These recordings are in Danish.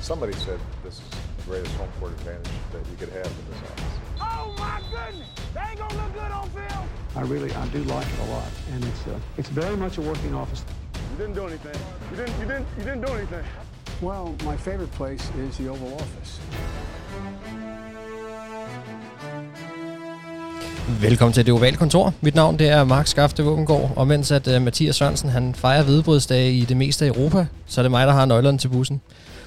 Somebody said this is the greatest home court advantage that you could have in this office. Oh my goodness! They ain't gonna look good on film. I really, I do like it a lot, and it's uh, it's very much a working office. You didn't do anything. You didn't. You didn't. You didn't do anything. Well, my favorite place is the Oval Office. Velkommen til det ovale kontor. Mit navn det er Mark Skafte Våbengård, og mens at uh, Mathias Sørensen han fejrer hvidebrydsdage i det meste af Europa, så er det mig, der har nøglerne til bussen.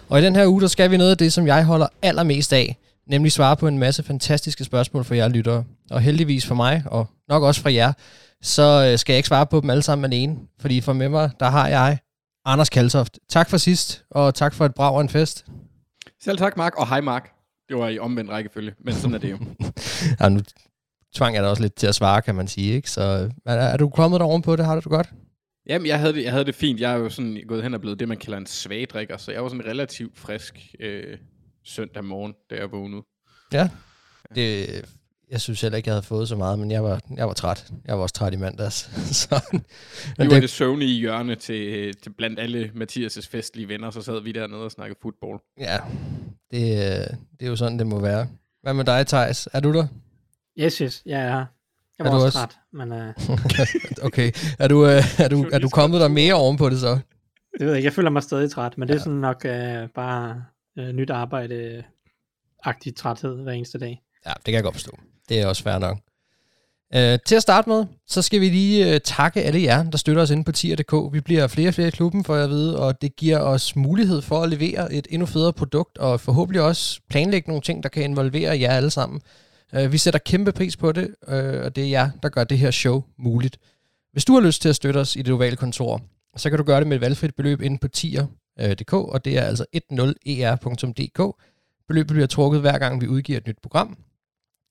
Og i den her uge, der skal vi noget af det, som jeg holder allermest af, nemlig svare på en masse fantastiske spørgsmål fra jer lyttere. Og heldigvis for mig, og nok også fra jer, så uh, skal jeg ikke svare på dem alle sammen alene, fordi for med mig, der har jeg Anders Kaltoft. Tak for sidst, og tak for et brag og en fest. Selv tak, Mark, og hej, Mark. Det var i omvendt rækkefølge, men sådan er det jo. ja, nu tvang jeg dig også lidt til at svare, kan man sige. Ikke? Så er, er du kommet der på det? Har du det godt? Jamen, jeg havde det, jeg havde det fint. Jeg er jo sådan gået hen og blevet det, man kalder en svagdrikker, så jeg var sådan relativt frisk øh, søndag morgen, da jeg vågnede. Ja, det, jeg synes heller ikke, jeg havde fået så meget, men jeg var, jeg var træt. Jeg var også træt i mandags. så, vi var det, det søvne i hjørne til, til blandt alle Mathias' festlige venner, så sad vi dernede og snakkede fodbold. Ja, det, det er jo sådan, det må være. Hvad med dig, Thijs? Er du der? Yes, yes, jeg er her. Jeg var er du også, også træt, men... Uh... okay, er du, uh, er, du, er du kommet der mere oven på det så? Det ved jeg ikke, jeg føler mig stadig træt, men ja. det er sådan nok uh, bare uh, nyt arbejde-agtig træthed hver eneste dag. Ja, det kan jeg godt forstå. Det er også fair nok. Uh, til at starte med, så skal vi lige uh, takke alle jer, der støtter os inde på tier.dk. Vi bliver flere og flere i klubben, for jeg ved, og det giver os mulighed for at levere et endnu federe produkt, og forhåbentlig også planlægge nogle ting, der kan involvere jer alle sammen. Øh, vi sætter kæmpe pris på det, øh, og det er jer, der gør det her show muligt. Hvis du har lyst til at støtte os i det ovale kontor, så kan du gøre det med et valgfrit beløb inde på tier.dk, og det er altså 10er.dk. E Beløbet bliver trukket hver gang, vi udgiver et nyt program,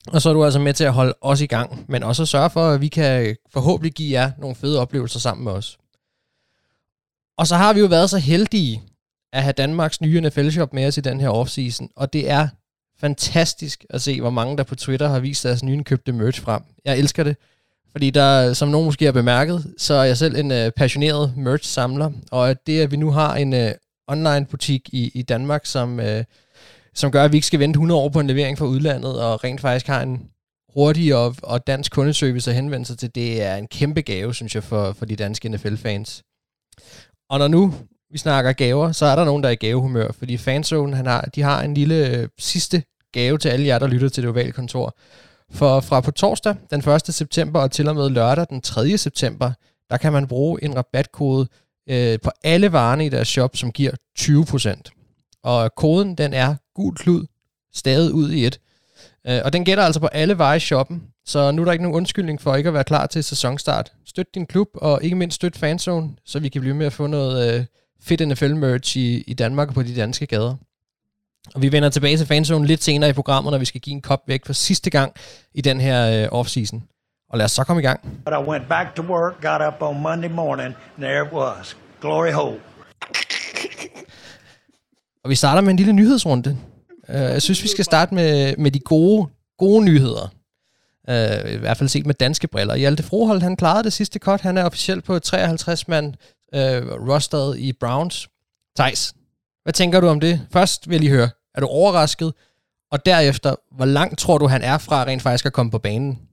og så er du altså med til at holde os i gang, men også at sørge for, at vi kan forhåbentlig give jer nogle fede oplevelser sammen med os. Og så har vi jo været så heldige at have Danmarks nye NFL-shop med os i den her offseason, og det er fantastisk at se, hvor mange der på Twitter har vist deres nyindkøbte merch frem. Jeg elsker det, fordi der, som nogen måske har bemærket, så er jeg selv en uh, passioneret merch-samler, og det, at vi nu har en øh, uh, online-butik i, i Danmark, som... Uh, som gør, at vi ikke skal vente 100 år på en levering fra udlandet, og rent faktisk har en hurtig og, og dansk kundeservice at henvende sig til, det er en kæmpe gave, synes jeg, for, for de danske NFL-fans. Og når nu vi snakker gaver, så er der nogen, der er i gavehumør, fordi Fanzone, han har, de har en lille øh, sidste gave til alle jer, der lytter til det ovale kontor. For fra på torsdag den 1. september og til og med lørdag den 3. september, der kan man bruge en rabatkode øh, på alle varerne i deres shop, som giver 20%. Og koden, den er gul klud, stadig ud i et. Øh, og den gælder altså på alle veje i shoppen, så nu er der ikke nogen undskyldning for ikke at være klar til sæsonstart. Støt din klub, og ikke mindst støt fanzone, så vi kan blive med at få noget øh, fedt NFL-merch i, i Danmark og på de danske gader. Og vi vender tilbage til fanzone lidt senere i programmet, når vi skal give en kop væk for sidste gang i den her uh, offseason. Og lad os så komme i gang. But I went back to work, got up on Monday morning, and there it was. Glory hole. Og vi starter med en lille nyhedsrunde. Uh, jeg synes, vi skal starte med, med de gode, gode nyheder. Uh, I hvert fald set med danske briller. Hjalte Frohold, han klarede det sidste cut. Han er officielt på 53 mand uh, rosteret i Browns. Thijs, hvad tænker du om det? Først vil jeg høre, er du overrasket? Og derefter, hvor langt tror du, han er fra rent faktisk at komme på banen?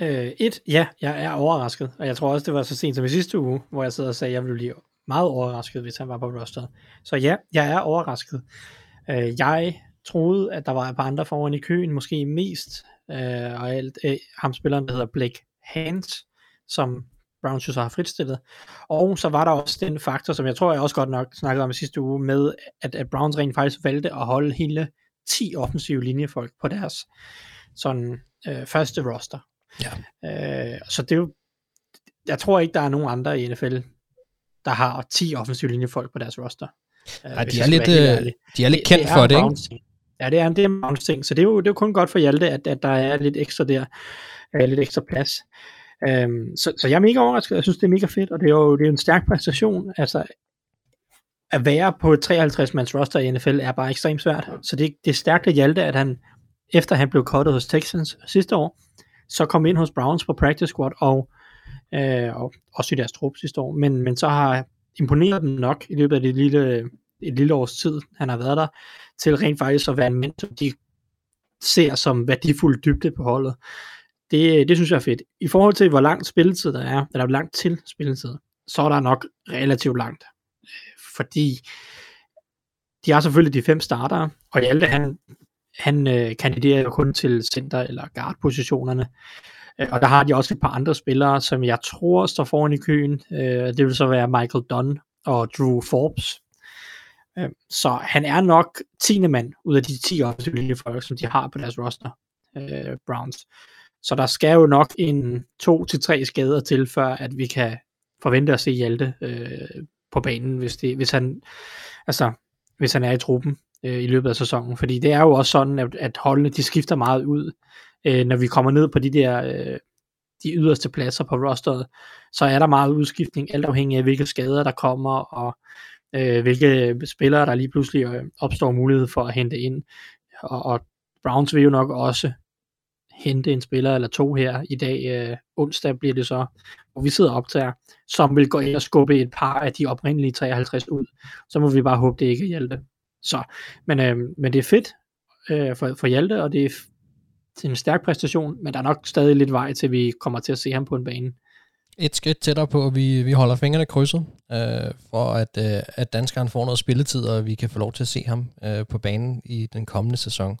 Øh, et, ja, jeg er overrasket. Og jeg tror også, det var så sent som i sidste uge, hvor jeg sad og sagde, at jeg ville blive meget overrasket, hvis han var på roster. Så ja, jeg er overrasket. Øh, jeg troede, at der var et par andre foran i køen, måske mest øh, og alt, øh, ham spilleren, der hedder Blake Hans, som Browns jo så har fritstillet. Og så var der også den faktor, som jeg tror, jeg også godt nok snakkede om i sidste uge, med at, at Browns rent faktisk valgte at holde hele 10 offensive linjefolk på deres sådan øh, første roster. Ja. Øh, så det er jo, jeg tror ikke, der er nogen andre i NFL, der har 10 offensive linjefolk på deres roster. Ja, de, er lidt, øh, de er lidt kendt det, det for det, ikke? Ja, det er, det er en ting, så det er, jo, det er jo kun godt for Hjalte, at, at der er lidt ekstra der, uh, lidt ekstra plads. Øhm, så, så jeg er mega overrasket, jeg synes, det er mega fedt, og det er jo det er en stærk præstation, altså at være på et 53-mands roster i NFL er bare ekstremt svært, så det, det er stærkt at Hjalte, at han, efter han blev cuttet hos Texans sidste år, så kom ind hos Browns på practice squad, og øh, og også i deres trup sidste år, men, men så har imponeret dem nok i løbet af det lille et lille års tid, han har været der, til rent faktisk at være en mand, som de ser som værdifuld dybde på holdet. Det, det synes jeg er fedt. I forhold til, hvor lang spilletid der er, eller hvor langt til spilletid, så er der nok relativt langt. Øh, fordi de har selvfølgelig de fem starter, og Hjalte han, han øh, kandiderer jo kun til center- eller guard-positionerne. Øh, og der har de også et par andre spillere, som jeg tror står foran i køen. Øh, det vil så være Michael Dunn og Drew Forbes. Øh, så han er nok 10. mand ud af de 10 offensive folk, som de har på deres roster, øh, Browns. Så der skal jo nok en to til tre skader til, før at vi kan forvente at se Hjalte øh, på banen, hvis, det, hvis, han, altså, hvis han er i truppen øh, i løbet af sæsonen. Fordi det er jo også sådan, at, at holdene de skifter meget ud, øh, når vi kommer ned på de der øh, de yderste pladser på rosteret, så er der meget udskiftning, alt afhængig af hvilke skader der kommer, og øh, hvilke spillere der lige pludselig øh, opstår mulighed for at hente ind. Og, og Browns vil jo nok også hente en spiller eller to her i dag, øh, onsdag bliver det så, hvor vi sidder og optager, som vil gå ind og skubbe et par af de oprindelige 53 ud. Så må vi bare håbe, det ikke er Hjalte. Så, men, øh, men det er fedt øh, for, for Hjalte, og det er en stærk præstation, men der er nok stadig lidt vej til, vi kommer til at se ham på en bane. Et skridt tættere på, at vi, vi holder fingrene krydset, øh, for at, øh, at danskeren får noget spilletid, og vi kan få lov til at se ham øh, på banen i den kommende sæson.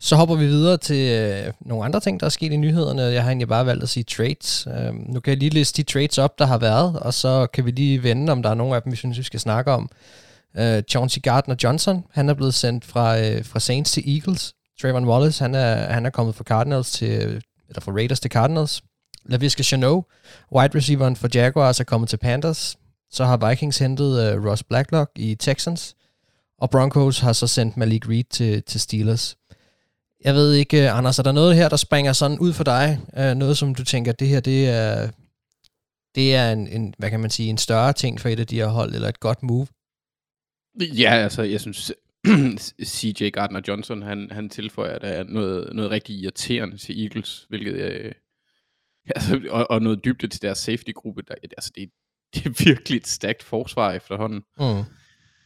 Så hopper vi videre til øh, nogle andre ting, der er sket i nyhederne. Jeg har egentlig bare valgt at sige trades. Øh, nu kan jeg lige liste de trades op, der har været, og så kan vi lige vende, om der er nogle af dem, vi synes, vi skal snakke om. Øh, Chauncey Gardner-Johnson, han er blevet sendt fra, øh, fra Saints til Eagles. Trayvon Wallace, han er, han er kommet fra Cardinals til, øh, eller fra Raiders til Cardinals. LaVisca Chanot, wide receiveren for Jaguars, er kommet til Panthers. Så har Vikings hentet øh, Ross Blacklock i Texans. Og Broncos har så sendt Malik Reed til, til Steelers. Jeg ved ikke, uh, Anders, er der noget her, der springer sådan ud for dig? Uh, noget, som du tænker, det her, det er, det er en, en, hvad kan man sige, en større ting for et af de her hold, eller et godt move? Ja, altså, jeg synes, CJ Gardner-Johnson, han, han tilføjer, der er noget, noget rigtig irriterende til Eagles, hvilket øh, altså, og, og noget dybde til deres safety-gruppe. Der, altså, det, det er virkelig et stærkt forsvar efterhånden. Mm.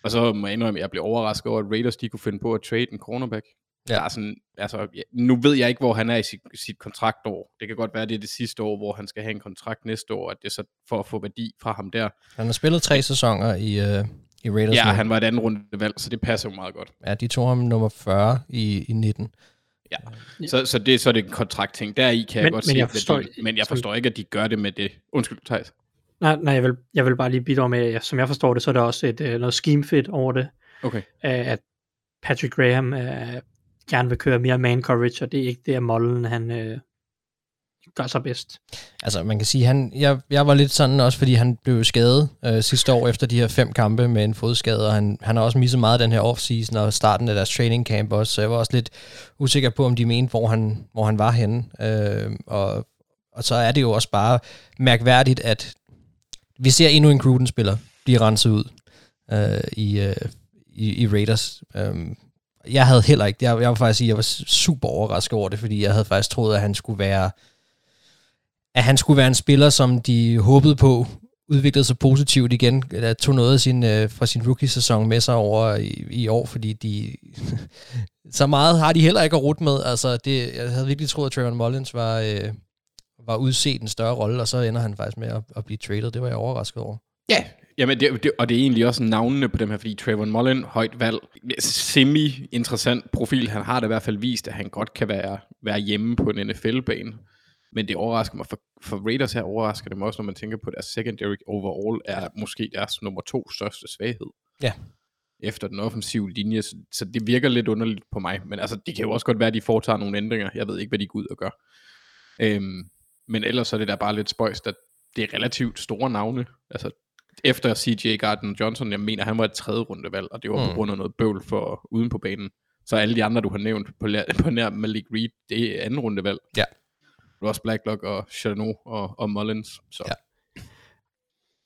Og så må jeg indrømme, at jeg blev overrasket over, at Raiders de kunne finde på at trade en cornerback. Ja. Der er sådan, altså, ja, nu ved jeg ikke, hvor han er i sit, sit kontraktår. Det kan godt være, det er det sidste år, hvor han skal have en kontrakt næste år, at det er så for at få værdi fra ham der. Han har spillet tre sæsoner i, uh, i Raiders. Ja, han var et andet runde valg, så det passer jo meget godt. Ja, de tog ham nummer 40 i, i 19. Ja, så, så, det, så er det en kontraktting. Der i kan men, jeg godt men se, jeg forstår, det, men jeg forstår ikke, at de gør det med det. Undskyld, Thijs. Nej, nej jeg, vil, jeg vil bare lige bidrage med, som jeg forstår det, så er der også et, uh, noget scheme fit over det. Okay. At Patrick Graham uh, gerne vil køre mere man coverage, og det er ikke det, at Mollen han øh, gør sig bedst. Altså man kan sige, han, jeg, jeg var lidt sådan også, fordi han blev skadet øh, sidste år efter de her fem kampe med en fodskade, og han, han har også misset meget den her offseason og starten af deres training camp også, så jeg var også lidt usikker på, om de mente, hvor han, hvor han var henne. Øh, og, og så er det jo også bare mærkværdigt, at vi ser endnu en Gruden-spiller blive renset ud øh, i, øh, i, i Raiders. Øh, jeg havde heller ikke, jeg, jeg var faktisk sige, jeg var super overrasket over det, fordi jeg havde faktisk troet, at han skulle være at han skulle være en spiller, som de håbede på udviklede sig positivt igen, der tog noget af sin, øh, fra sin rookie-sæson med sig over i, i år, fordi de så meget har de heller ikke at rute med. Altså, det, jeg havde virkelig troet, at Trevor Mullins var, øh, var udset en større rolle, og så ender han faktisk med at, at blive traded. Det var jeg overrasket over. Ja, Jamen, det, det, og det er egentlig også navnene på dem her, fordi Trayvon Mullen, højt valg, semi-interessant profil. Han har da i hvert fald vist, at han godt kan være, være hjemme på en NFL-bane. Men det overrasker mig, for, for Raiders her overrasker det mig også, når man tænker på, at deres secondary overall er måske deres nummer to største svaghed. Ja. Efter den offensive linje, så, så det virker lidt underligt på mig. Men altså, det kan jo også godt være, at de foretager nogle ændringer. Jeg ved ikke, hvad de går ud og gør. Øhm, men ellers er det da bare lidt spøjst, at det er relativt store navne. Altså, efter CJ Gardner Johnson, jeg mener, han var et tredje rundevalg, og det var mm. på grund af noget bøvl for uden på banen. Så alle de andre, du har nævnt på, på nær Malik Reed, det er anden rundevalg. Ja. Ross Blacklock og Chanot og, og Mullins. Så. Ja.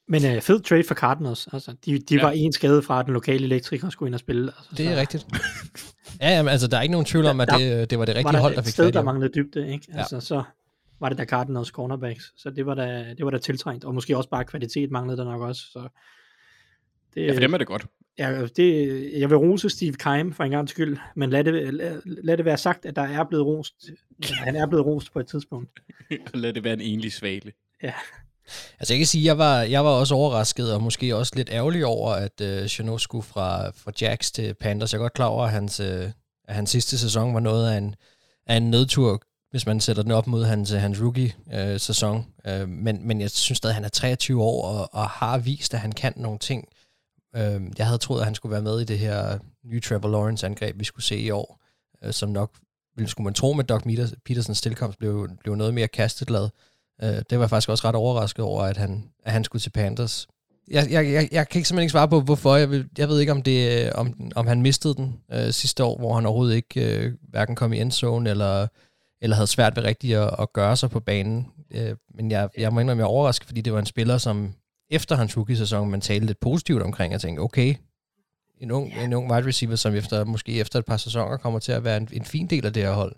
Men uh, fed trade for Cardinals. Altså, de, de ja. var en skade fra, at den lokale elektriker skulle ind og spille. Altså, det er så. rigtigt. ja, jamen, altså, der er ikke nogen tvivl om, at det, det var det rigtige var hold, der fik sted, der manglede dybde, ikke? Ja. Altså, så var det der Cardinals cornerbacks. Så det var da, det var da tiltrængt. Og måske også bare kvalitet manglede der nok også. Så det, ja, for dem er det godt. Ja, det, jeg vil rose Steve Keim for en gang skyld, men lad det, lad, lad det være sagt, at der er blevet rost. Han er blevet rost på et tidspunkt. Lad det være en enlig svale. Ja. Altså jeg kan sige, jeg var, jeg var også overrasket, og måske også lidt ærgerlig over, at øh, Chanot skulle fra, fra Jacks til Panthers. Jeg er godt klar over, at hans, øh, at hans sidste sæson var noget af en, af en nedtur, hvis man sætter den op mod hans, øh, hans rookie-sæson. Øh, øh, men, men jeg synes stadig, at han er 23 år og, og har vist, at han kan nogle ting. Øh, jeg havde troet, at han skulle være med i det her nye Trevor Lawrence-angreb, vi skulle se i år, øh, som nok, ville skulle man tro med Doc Petersens tilkomst, blev, blev noget mere kasteglad. Øh, det var jeg faktisk også ret overrasket over, at han, at han skulle til Panthers. Jeg, jeg, jeg, jeg kan ikke simpelthen ikke svare på, hvorfor. Jeg, vil, jeg ved ikke, om, det, øh, om, om han mistede den øh, sidste år, hvor han overhovedet ikke øh, hverken kom i endzone, eller, eller havde svært ved rigtigt at, at gøre sig på banen. Øh, men jeg, jeg må indrømme, jeg er overrasket, fordi det var en spiller, som efter hans rookie-sæson, man talte lidt positivt omkring, og tænkte, okay, en ung, en ung wide receiver, som efter, måske efter et par sæsoner kommer til at være en, en fin del af det her hold.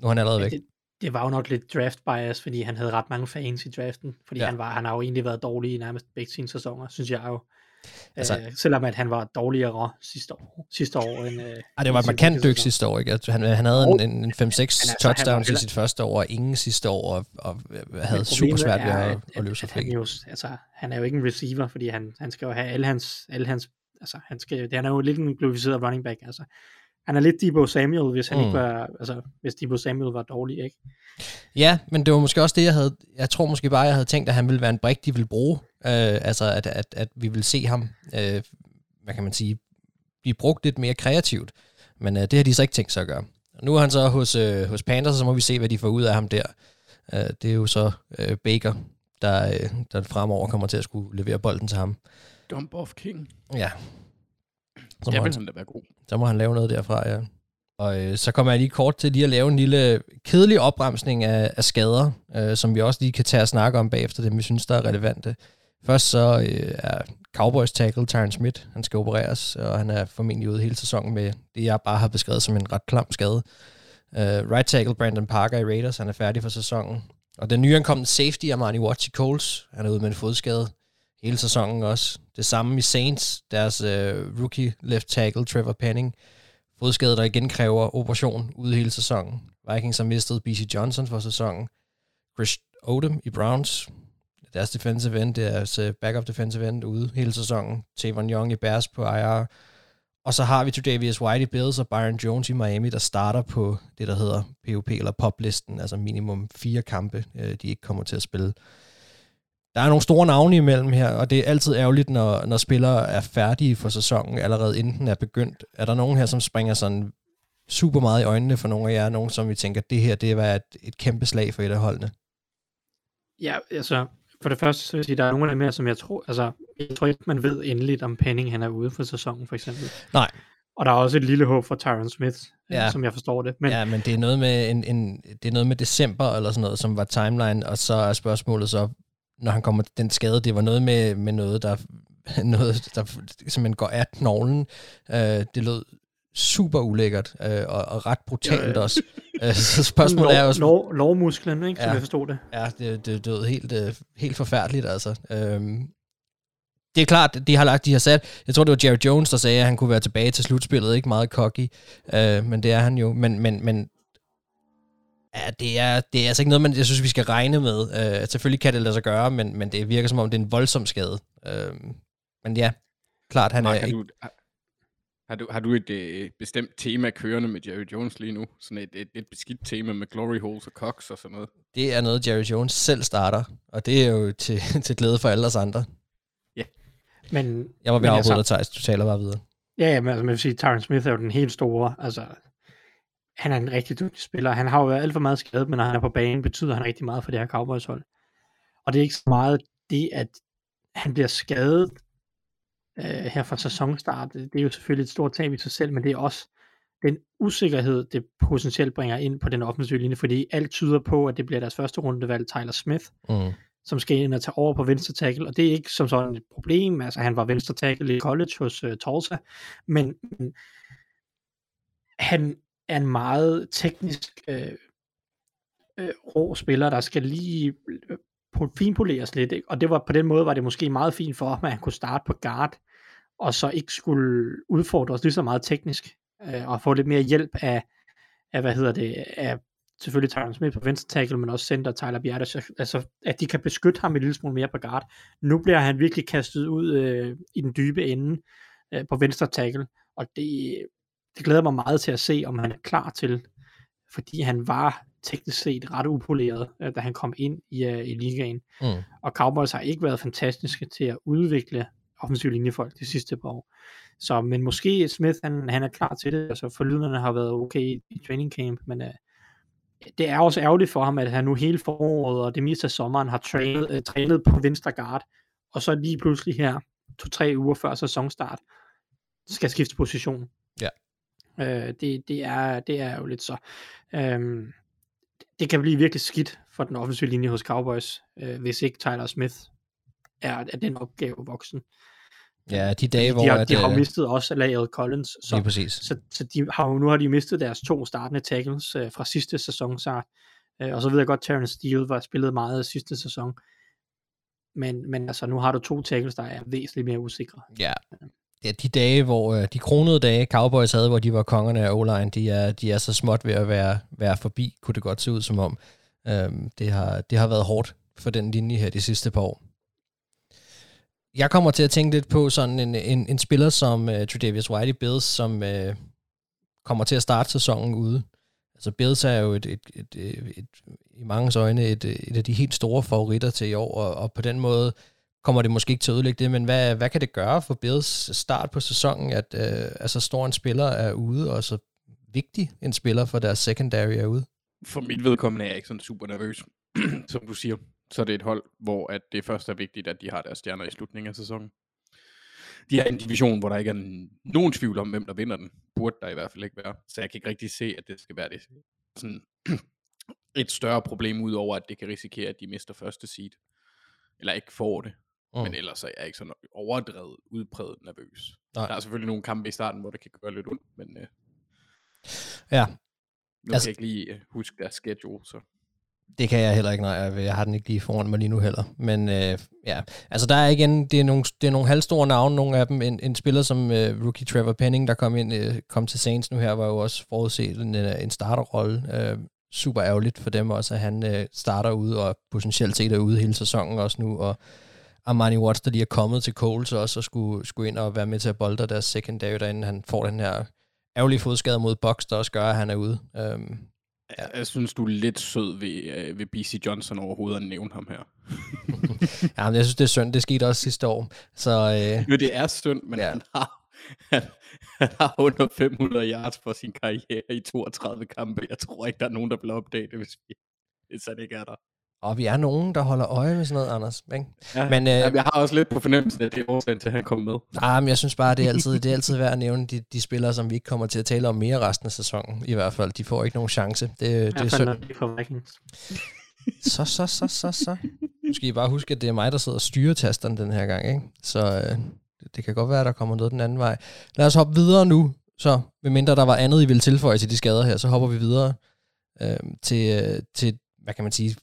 Nu er han allerede væk. Det, det var jo nok lidt draft bias, fordi han havde ret mange fans i draften, fordi ja. han, var, han har jo egentlig været dårlig i nærmest begge sine sæsoner, synes jeg jo. Altså, øh, selvom at han var dårligere sidste år, sidste år end... Øh, ej, det var et markant dyk sidste år, ikke? Han, han havde en, en, en 5-6 altså, touchdowns i sit første år, og ingen sidste år, og, og havde super svært ved at, at, at løbe sig fri. Han, jo, altså, han er jo ikke en receiver, fordi han, han skal jo have alle hans, alle hans altså, han, skal, han er jo lidt en glorificeret running back, altså. Han er lidt Debo Samuel, hvis han mm. ikke var, altså, hvis Debo Samuel var dårlig, ikke? Ja, men det var måske også det, jeg havde, jeg tror måske bare, jeg havde tænkt, at han ville være en brik, de ville bruge, øh, altså at, at, at vi vil se ham, øh, hvad kan man sige, blive brugt lidt mere kreativt, men øh, det har de så ikke tænkt sig at gøre. Nu er han så hos, øh, hos Panthers, så må vi se, hvad de får ud af ham der. Øh, det er jo så øh, Baker, der, øh, der fremover kommer til at skulle levere bolden til ham. Dump off king. Ja. Så må, han, han da være god. så må han lave noget derfra, ja. Og øh, så kommer jeg lige kort til lige at lave en lille kedelig opbremsning af, af skader, øh, som vi også lige kan tage og snakke om bagefter, dem vi synes, der er relevante. Først så øh, er Cowboys tackle Tyron Smith, han skal opereres, og han er formentlig ude hele sæsonen med det, jeg bare har beskrevet som en ret klam skade. Øh, right tackle Brandon Parker i Raiders, han er færdig for sæsonen. Og den nyankomne safety Armani Watch i Coles, han er ude med en fodskade hele sæsonen også. Det samme i Saints, deres øh, rookie left tackle Trevor Penning, fodskade, der igen kræver operation ude hele sæsonen. Vikings har mistet BC Johnson for sæsonen. Chris Odom i Browns, deres defensive end, deres altså, backup defensive end ude hele sæsonen. Tavon Young i Bears på IR. Og så har vi Davis White i Bills og Byron Jones i Miami, der starter på det, der hedder POP eller poplisten, altså minimum fire kampe, øh, de ikke kommer til at spille. Der er nogle store navne imellem her, og det er altid ærgerligt, når, når spillere er færdige for sæsonen, allerede inden den er begyndt. Er der nogen her, som springer sådan super meget i øjnene for nogle af jer, nogen som vi tænker, det her, det var et, et kæmpe slag for et af holdene? Ja, altså, for det første, så vil jeg sige, der er nogle af dem her, som jeg tror, altså, jeg tror ikke, man ved endeligt, om Penning han er ude for sæsonen, for eksempel. Nej. Og der er også et lille håb for Tyron Smith, ja. som jeg forstår det. Men, ja, men det er, noget med en, en, det er noget med december, eller sådan noget, som var timeline, og så er spørgsmålet så, når han kommer til den skade, det var noget med, med noget, der, noget, der simpelthen går af knoglen. Uh, det lød super ulækkert, uh, og, og ret brutalt ja, ja. også. Uh, så spørgsmålet lov, er også... Lov, lovmusklen, ikke, ja, som jeg forstod det. Ja, det, det, det lød helt, uh, helt forfærdeligt, altså. Uh, det er klart, de har lagt, de har sat, jeg tror det var Jerry Jones, der sagde, at han kunne være tilbage til slutspillet, ikke meget cocky, uh, men det er han jo, men, men, men Ja, det er, det er altså ikke noget, man, jeg synes, vi skal regne med. Uh, selvfølgelig kan det lade sig gøre, men, men det virker som om, det er en voldsom skade. Uh, men ja, klart, han Mark, er har du, har, du, har du et øh, bestemt tema kørende med Jerry Jones lige nu? Sådan et, et, et beskidt tema med glory holes og cox og sådan noget? Det er noget, Jerry Jones selv starter, og det er jo til, til glæde for alle os andre. Ja. Men, jeg var ved at afbryde dig, Thijs. Du taler bare videre. Ja, ja men altså, man vil sige, Tyron Smith er jo den helt store, altså han er en rigtig dygtig spiller. Han har jo været alt for meget skadet, men når han er på banen, betyder han rigtig meget for det her Cowboys hold. Og det er ikke så meget det, at han bliver skadet øh, her fra sæsonstart. Det er jo selvfølgelig et stort tab i sig selv, men det er også den usikkerhed, det potentielt bringer ind på den offensive linje, fordi alt tyder på, at det bliver deres første rundevalg, Tyler Smith, mm. som skal ind og tage over på venstre tackle, og det er ikke som sådan et problem, altså han var venstre tackle i college hos uh, Tulsa, men, men han er en meget teknisk øh, øh, rå spiller, der skal lige øh, finpoleres lidt, ikke? og det var på den måde var det måske meget fint for ham, at han kunne starte på guard, og så ikke skulle udfordre os lige så meget teknisk, øh, og få lidt mere hjælp af, af hvad hedder det, af selvfølgelig Tyron Smith på venstre tackle, men også center Tyler så altså at de kan beskytte ham en lille smule mere på guard. Nu bliver han virkelig kastet ud øh, i den dybe ende øh, på venstre tackle, og det, det glæder mig meget til at se, om han er klar til, fordi han var teknisk set ret upoleret, øh, da han kom ind i, uh, i ligaen. Mm. Og Cowboys har ikke været fantastiske til at udvikle offensiv linjefolk de sidste par år. Så, men måske Smith, han, han er klar til det. Altså forlydende har været okay i training camp, men uh, det er også ærgerligt for ham, at han nu hele foråret og det meste af sommeren har trænet, uh, trænet på venstre guard, og så lige pludselig her, to-tre uger før sæsonstart, skal skifte position. Uh, det, det, er, det er jo lidt så. Um, det kan blive virkelig skidt for den offensive linje hos Cowboys, øh, hvis ikke Tyler Smith er, er den opgave voksen. Ja, de dage, de hvor... Har, at, de har jo øh, mistet også Lael Collins. Så, Lige præcis. Så, så de har jo, nu har de mistet deres to startende tackles øh, fra sidste sæson. Så, øh, og så ved jeg godt, Terrence Steele var spillet meget sidste sæson. Men, men altså, nu har du to tackles, der er væsentligt mere usikre. Ja, ja, de dage, hvor øh, de kronede dage, Cowboys havde, hvor de var kongerne af O-line, de er, de er så småt ved at være, være forbi, kunne det godt se ud som om. Øh, det, har, det har været hårdt for den linje her de sidste par år. Jeg kommer til at tænke lidt på sådan en, en, en spiller som øh, Tredavious White i Bills, som øh, kommer til at starte sæsonen ude. Altså Bills er jo et, et, et, et, et, i mange øjne et, et af de helt store favoritter til i år, og, og på den måde kommer det måske ikke til at ødelægge det, men hvad, hvad kan det gøre for Bills start på sæsonen, at øh, altså stor en spiller er ude, og så vigtig en spiller for deres secondary er ude? For mit vedkommende er jeg ikke sådan super nervøs, som du siger. Så det er et hold, hvor at det først er vigtigt, at de har deres stjerner i slutningen af sæsonen. De er en division, hvor der ikke er nogen tvivl om, hvem der vinder den. Burde der i hvert fald ikke være. Så jeg kan ikke rigtig se, at det skal være det sådan et større problem, udover at det kan risikere, at de mister første seed. Eller ikke får det. Mm. Men ellers er jeg ikke sådan overdrevet, udpræget nervøs. Nej. Der er selvfølgelig nogle kampe i starten, hvor det kan gøre lidt ondt, men øh, ja. nu altså, kan jeg ikke lige uh, huske deres schedule, så. Det kan jeg heller ikke, nej. Jeg har den ikke lige foran mig lige nu heller. Men øh, ja, altså der er igen, det er nogle, det er nogle halvstore navne, nogle af dem. En, en spiller som øh, rookie Trevor Penning, der kom ind øh, kom til Saints nu her, var jo også forudset en, en starterrolle. Øh, super ærgerligt for dem også, at han øh, starter ude, og potentielt set er ude hele sæsonen også nu, og Armani Watts, der lige er kommet til Coles også, og skulle, skulle ind og være med til at bolde deres secondary, derinde han får den her ærgerlige fodskade mod Box, der også gør, at han er ude. Um, ja. Jeg synes, du er lidt sød ved, uh, ved BC Johnson overhovedet at nævne ham her. ja, men jeg synes, det er synd. Det skete også sidste år. Så, uh, jo, det er synd, men ja. han har han, han har under 500 yards for sin karriere i 32 kampe. Jeg tror ikke, der er nogen, der vil opdage det, hvis, vi, hvis han ikke er der. Og vi er nogen, der holder øje med sådan noget, Anders. Ikke? Ja, men, øh, jeg har også lidt på fornemmelsen, at det er årsagen til, at han kom med. Ah, men jeg synes bare, det er altid, det er altid værd at nævne de, de spillere, som vi ikke kommer til at tale om mere resten af sæsonen. I hvert fald, de får ikke nogen chance. Det, det er synd. Så, så, så, så, så. Nu skal I bare huske, at det er mig, der sidder og styrer tasterne den her gang. Ikke? Så øh, det kan godt være, at der kommer noget den anden vej. Lad os hoppe videre nu. Så, medmindre der var andet, I ville tilføje til de skader her, så hopper vi videre øh, til, øh, til, hvad kan man sige,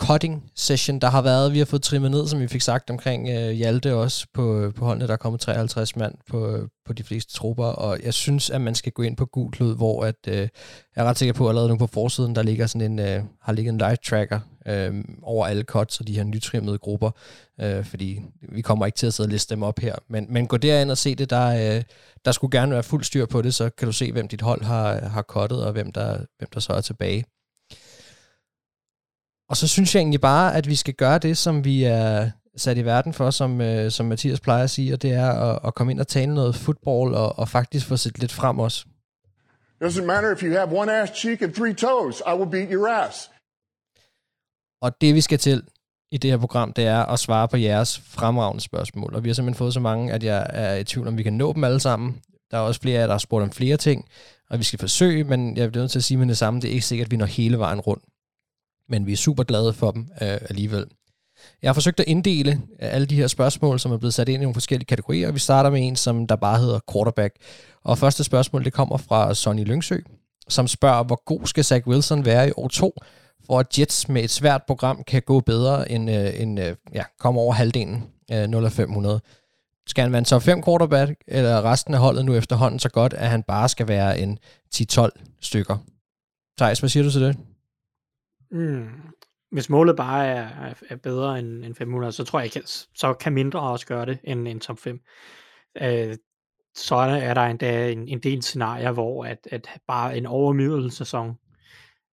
cutting session, der har været. Vi har fået trimmet ned, som vi fik sagt omkring øh, Hjalte også på, øh, på holdene. Der er kommet 53 mand på, øh, på de fleste trupper, og jeg synes, at man skal gå ind på Gulklud, hvor at, øh, jeg er ret sikker på, at allerede nu på forsiden, der ligger sådan en, øh, har ligget en live tracker øh, over alle cuts og de her nytrimmede grupper, øh, fordi vi kommer ikke til at sidde og liste dem op her. Men, men gå derind og se det, der, øh, der skulle gerne være fuld styr på det, så kan du se, hvem dit hold har, har cuttet, og hvem der, hvem der så er tilbage. Og så synes jeg egentlig bare, at vi skal gøre det, som vi er sat i verden for, som, øh, som Mathias plejer at sige, og det er at, at komme ind og tale noget fodbold og, og faktisk få set lidt frem også. Doesn't matter if you have one ass cheek and three toes, I will beat your ass. Og det vi skal til i det her program, det er at svare på jeres fremragende spørgsmål. Og vi har simpelthen fået så mange, at jeg er i tvivl om, vi kan nå dem alle sammen. Der er også flere af jer, der har spurgt om flere ting, og vi skal forsøge, men jeg bliver nødt til at sige med det samme, det er ikke sikkert, at vi når hele vejen rundt men vi er super glade for dem øh, alligevel. Jeg har forsøgt at inddele øh, alle de her spørgsmål, som er blevet sat ind i nogle forskellige kategorier, vi starter med en, som der bare hedder quarterback. Og første spørgsmål, det kommer fra Sonny Lyngsø, som spørger, hvor god skal Zach Wilson være i år 2, for at Jets med et svært program kan gå bedre end, øh, end øh, ja, komme over halvdelen øh, 0 af 500. skal han være en top 5 quarterback, eller resten af holdet nu efterhånden så godt, at han bare skal være en 10-12 stykker? Thijs, hvad siger du til det? Mm. Hvis målet bare er, er, bedre end, end 500, så tror jeg ikke, så kan mindre også gøre det end en top 5. Øh, så er der, endda en, en del scenarier, hvor at, at bare en overmiddel sæson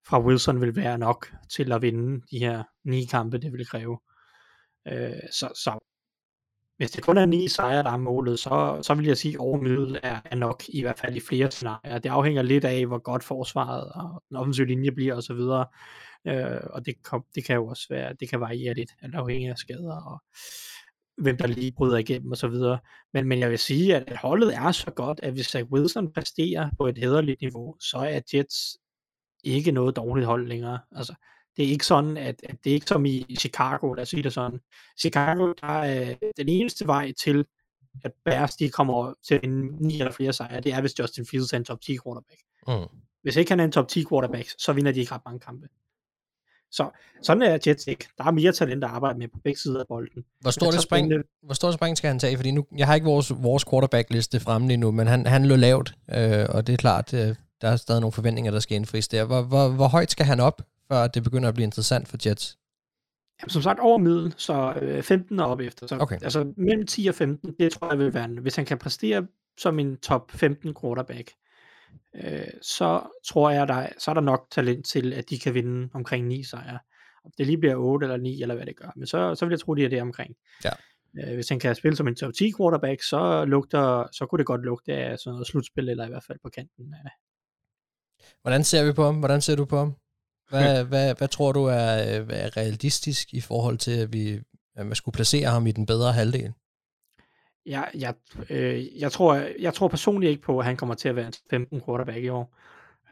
fra Wilson vil være nok til at vinde de her ni kampe, det vil kræve. Øh, så, så hvis det kun er ni sejre, der er målet, så, så vil jeg sige, at overmiddel er, er nok i hvert fald i flere scenarier. Det afhænger lidt af, hvor godt forsvaret og den offensive linje bliver osv. Øh, og det, kom, det kan jo også være, det kan variere lidt, alt afhængig af skader og hvem der lige bryder igennem osv. Men, men jeg vil sige, at holdet er så godt, at hvis Zach Wilson præsterer på et hederligt niveau, så er Jets ikke noget dårligt hold længere. Altså, det er ikke sådan, at, at det er ikke som i Chicago, lad os sige det sådan. Chicago, der er den eneste vej til, at Bears de kommer til en ni eller flere sejre, det er, hvis Justin Fields er en top 10 quarterback. Mm. Hvis ikke han er en top 10 quarterback, så vinder de ikke ret mange kampe. Så sådan er Jets ikke. Der er mere talent at arbejde med på begge sider af bolden. Hvor stort det spring, hvor stort spring skal han tage? Fordi nu, jeg har ikke vores, vores quarterback-liste fremme lige nu, men han, han lå lavt, øh, og det er klart, øh, der er stadig nogle forventninger, der skal indfries der. Hvor, hvor, hvor højt skal han op, før det begynder at blive interessant for Jets? Jamen, som sagt over middel, så øh, 15 og op efter. Så, okay. Altså mellem 10 og 15, det tror jeg vil være, hvis han kan præstere som en top 15 quarterback, øh, så tror jeg, der, så er der nok talent til, at de kan vinde omkring 9 sejre. Om det lige bliver 8 eller 9, eller hvad det gør. Men så, så vil jeg tro, de er det omkring. Ja. Øh, hvis han kan spille som en top 10 quarterback, så, lugter, så kunne det godt lugte af sådan noget slutspil, eller i hvert fald på kanten af. Hvordan ser vi på ham? Hvordan ser du på ham? Hvad, hvad, hvad tror du er, er realistisk i forhold til, at vi at man skulle placere ham i den bedre halvdel? Ja, jeg, øh, jeg, tror, jeg tror personligt ikke på, at han kommer til at være en 15 quarterback i år.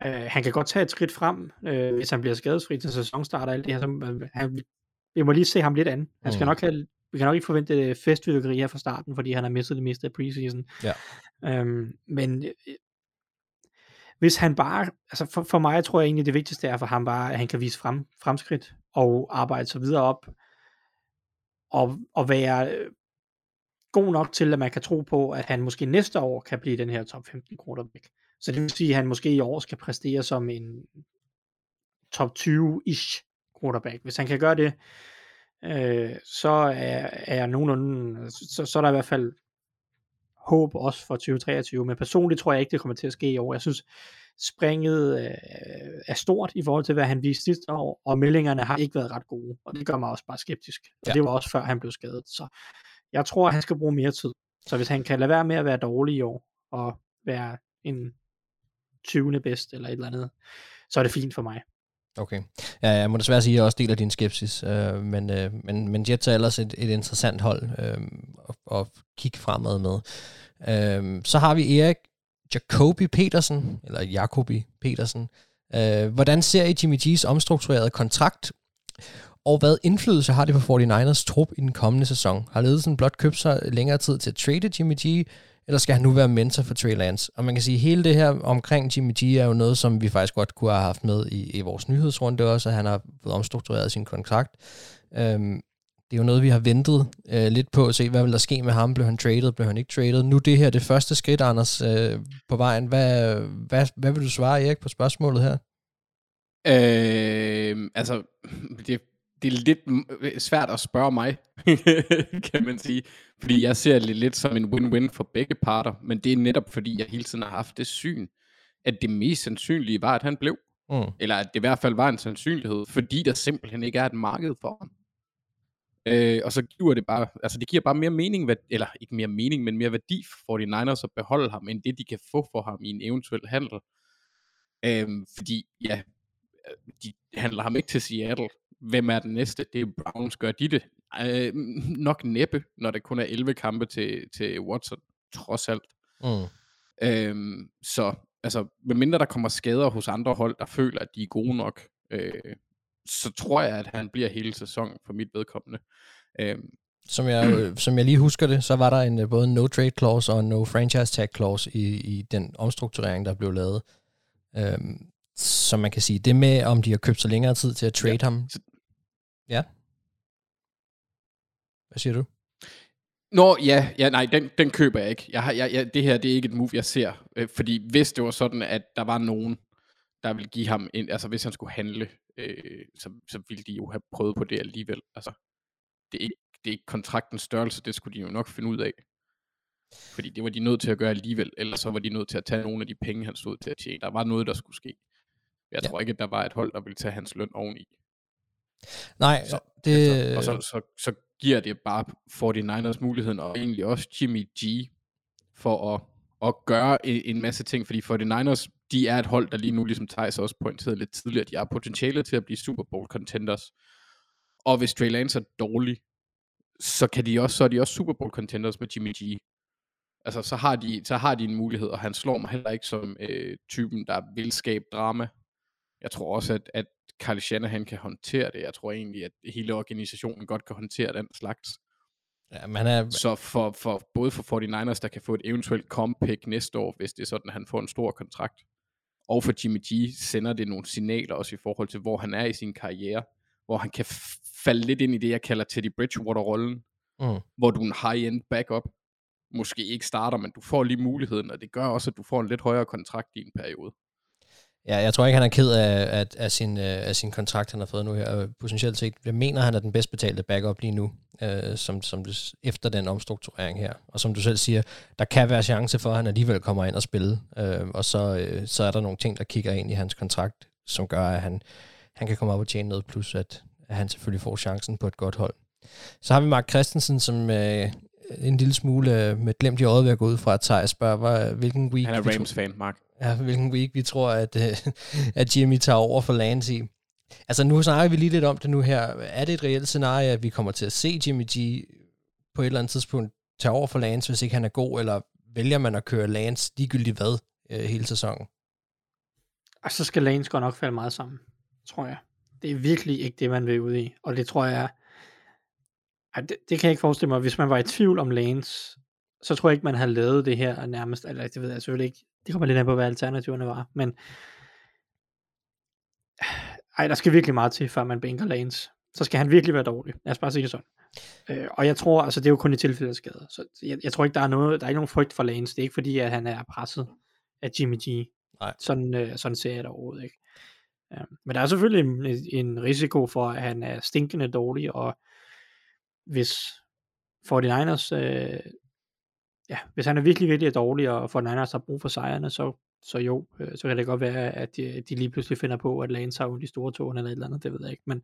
Uh, han kan godt tage et skridt frem, uh, hvis han bliver skadesfri til sæsonstart og alt det her. Så, han, vi må lige se ham lidt an. Han skal mm. nok have, vi kan nok ikke forvente festfyrkeri her fra starten, fordi han har mistet det meste af preseason. Ja. Um, men hvis han bare, altså for, for mig tror jeg egentlig det vigtigste er for ham bare, at han kan vise frem, fremskridt og arbejde sig videre op og, og være god nok til, at man kan tro på, at han måske næste år kan blive den her top 15 quarterback. Så det vil sige, at han måske i år skal præstere som en top 20-ish quarterback. Hvis han kan gøre det, øh, så er, er jeg nogenlunde, så, så er der i hvert fald håb også for 2023, men personligt tror jeg ikke, det kommer til at ske i år. Jeg synes, springet øh, er stort i forhold til, hvad han viste sidste år, og meldingerne har ikke været ret gode, og det gør mig også bare skeptisk. Og ja. det var også før han blev skadet, så jeg tror, han skal bruge mere tid. Så hvis han kan lade være med at være dårlig i år, og være en 20. bedst, eller et eller andet, så er det fint for mig. Okay. Ja, jeg må desværre sige, at jeg også deler din skepsis, øh, men, øh, men, men Jets er ellers et, et interessant hold øh, at, at kigge fremad med. Øh, så har vi Erik Jacobi Petersen, eller Jacobi Petersen. Øh, hvordan ser I Jimmy G's omstrukturerede kontrakt, og hvad indflydelse har det på 49ers trup i den kommende sæson? Har ledelsen blot købt sig længere tid til at trade Jimmy G, eller skal han nu være mentor for Trey Lance? Og man kan sige, at hele det her omkring Jimmy G er jo noget, som vi faktisk godt kunne have haft med i, i vores nyhedsrunde også, at han har fået omstruktureret sin kontrakt. Øhm, det er jo noget, vi har ventet øh, lidt på at se, hvad vil der ske med ham? Blev han traded? Blev han ikke traded? Nu det her, det første skridt, Anders, øh, på vejen. Hvad, hvad, hvad vil du svare, Erik, på spørgsmålet her? Øh, altså, det, det er lidt svært at spørge mig, kan man sige. Fordi jeg ser det lidt som en win-win for begge parter, men det er netop fordi, jeg hele tiden har haft det syn, at det mest sandsynlige var, at han blev. Mm. Eller at det i hvert fald var en sandsynlighed, fordi der simpelthen ikke er et marked for ham. Øh, og så giver det bare, altså det giver bare mere mening, eller ikke mere mening, men mere værdi for 49ers at beholde ham, end det de kan få for ham i en eventuel handel. Øh, fordi ja, de handler ham ikke til Seattle, hvem er den næste? Det er Browns. Gør de det? Øh, nok næppe, når det kun er 11 kampe til, til Watson, trods alt. Mm. Øhm, så altså, medmindre der kommer skader hos andre hold, der føler, at de er gode nok, øh, så tror jeg, at han bliver hele sæsonen for mit vedkommende. Øhm, som jeg, som jeg lige husker det, så var der en både no trade clause og no franchise tag clause i, i den omstrukturering, der blev lavet. Øhm, så man kan sige, det med, om de har købt så længere tid til at trade ja. ham. Ja. Hvad siger du? Nå, ja, ja nej, den, den køber jeg ikke. Jeg har, jeg, jeg, det her, det er ikke et move, jeg ser. Øh, fordi hvis det var sådan, at der var nogen, der ville give ham, en, altså hvis han skulle handle, øh, så, så ville de jo have prøvet på det alligevel. Altså, det er, ikke, det er ikke kontraktens størrelse, det skulle de jo nok finde ud af. Fordi det var de nødt til at gøre alligevel, ellers så var de nødt til at tage nogle af de penge, han stod til at tjene. Der var noget, der skulle ske. Jeg Ja. tror ikke, at der var et hold, der ville tage hans løn oveni. Nej, Så, det, altså, og så, så, så giver det bare 49ers muligheden, og egentlig også Jimmy G, for at, at gøre en, en masse ting, fordi 49ers, de er et hold, der lige nu, ligesom Thijs også pointerede lidt tidligere, de har potentiale til at blive Super Bowl contenders. Og hvis Trey Lance er dårlig, så, kan de også, så er de også Super Bowl contenders med Jimmy G. Altså, så har de, så har de en mulighed, og han slår mig heller ikke som øh, typen, der vil skabe drama. Jeg tror også, at, at Kyle Shanahan kan håndtere det. Jeg tror egentlig, at hele organisationen godt kan håndtere den slags. ja, man er, Så for, for både for 49ers, der kan få et eventuelt comp pick næste år, hvis det er sådan, at han får en stor kontrakt, og for Jimmy G sender det nogle signaler også i forhold til, hvor han er i sin karriere, hvor han kan falde lidt ind i det, jeg kalder Teddy Bridgewater-rollen, Mm. hvor du er en high-end backup, måske ikke starter, men du får lige muligheden, og det gør også, at du får en lidt højere kontrakt i en periode. Ja, jeg tror ikke, han er ked af, af, af, sin, øh, af sin kontrakt, han har fået nu her. Potentielt set, jeg mener, han er den bedst betalte backup lige nu, øh, som, som det, efter den omstrukturering her. Og som du selv siger, der kan være chance for, at han alligevel kommer ind og spille. Øh, og så, øh, så er der nogle ting, der kigger ind i hans kontrakt, som gør, at han, han kan komme op og tjene noget, plus at, at han selvfølgelig får chancen på et godt hold. Så har vi Mark Christensen, som øh, en lille smule øh, med glemt i øjet ved at gå ud fra, at Thijs spørger, hvilken week... Han er vi tror- Rams-fan, Mark. Ja, hvilken week vi tror, at, øh, at Jimmy tager over for Lance i. Altså nu snakker vi lige lidt om det nu her. Er det et reelt scenarie, at vi kommer til at se Jimmy G på et eller andet tidspunkt tage over for Lance, hvis ikke han er god, eller vælger man at køre Lance ligegyldigt hvad øh, hele sæsonen? Og så skal Lanes godt nok falde meget sammen, tror jeg. Det er virkelig ikke det, man vil ud i. Og det tror jeg, ej, det, det kan jeg ikke forestille mig. Hvis man var i tvivl om Lanes, så tror jeg ikke, man havde lavet det her nærmest. Eller det ved jeg selvfølgelig ikke. Det kommer lidt an på, hvad alternativerne var. Men ej, der skal virkelig meget til, før man bænker Lanes. Så skal han virkelig være dårlig. Lad os bare sige det sådan. Øh, og jeg tror, altså det er jo kun i tilfælde af skade. Så jeg, jeg tror ikke, der er noget, der er ikke nogen frygt for Lanes. Det er ikke fordi, at han er presset af Jimmy G. Nej. Sådan, øh, sådan ser jeg det overhovedet ikke. Ja, men der er selvfølgelig en, en risiko for, at han er stinkende dårlig, og hvis 49ers, øh, ja, hvis han er virkelig, virkelig dårlig, og 49ers har brug for sejrene, så, så jo, øh, så kan det godt være, at de, de lige pludselig finder på, at Lance har i store tårne eller et eller andet, det ved jeg ikke, men,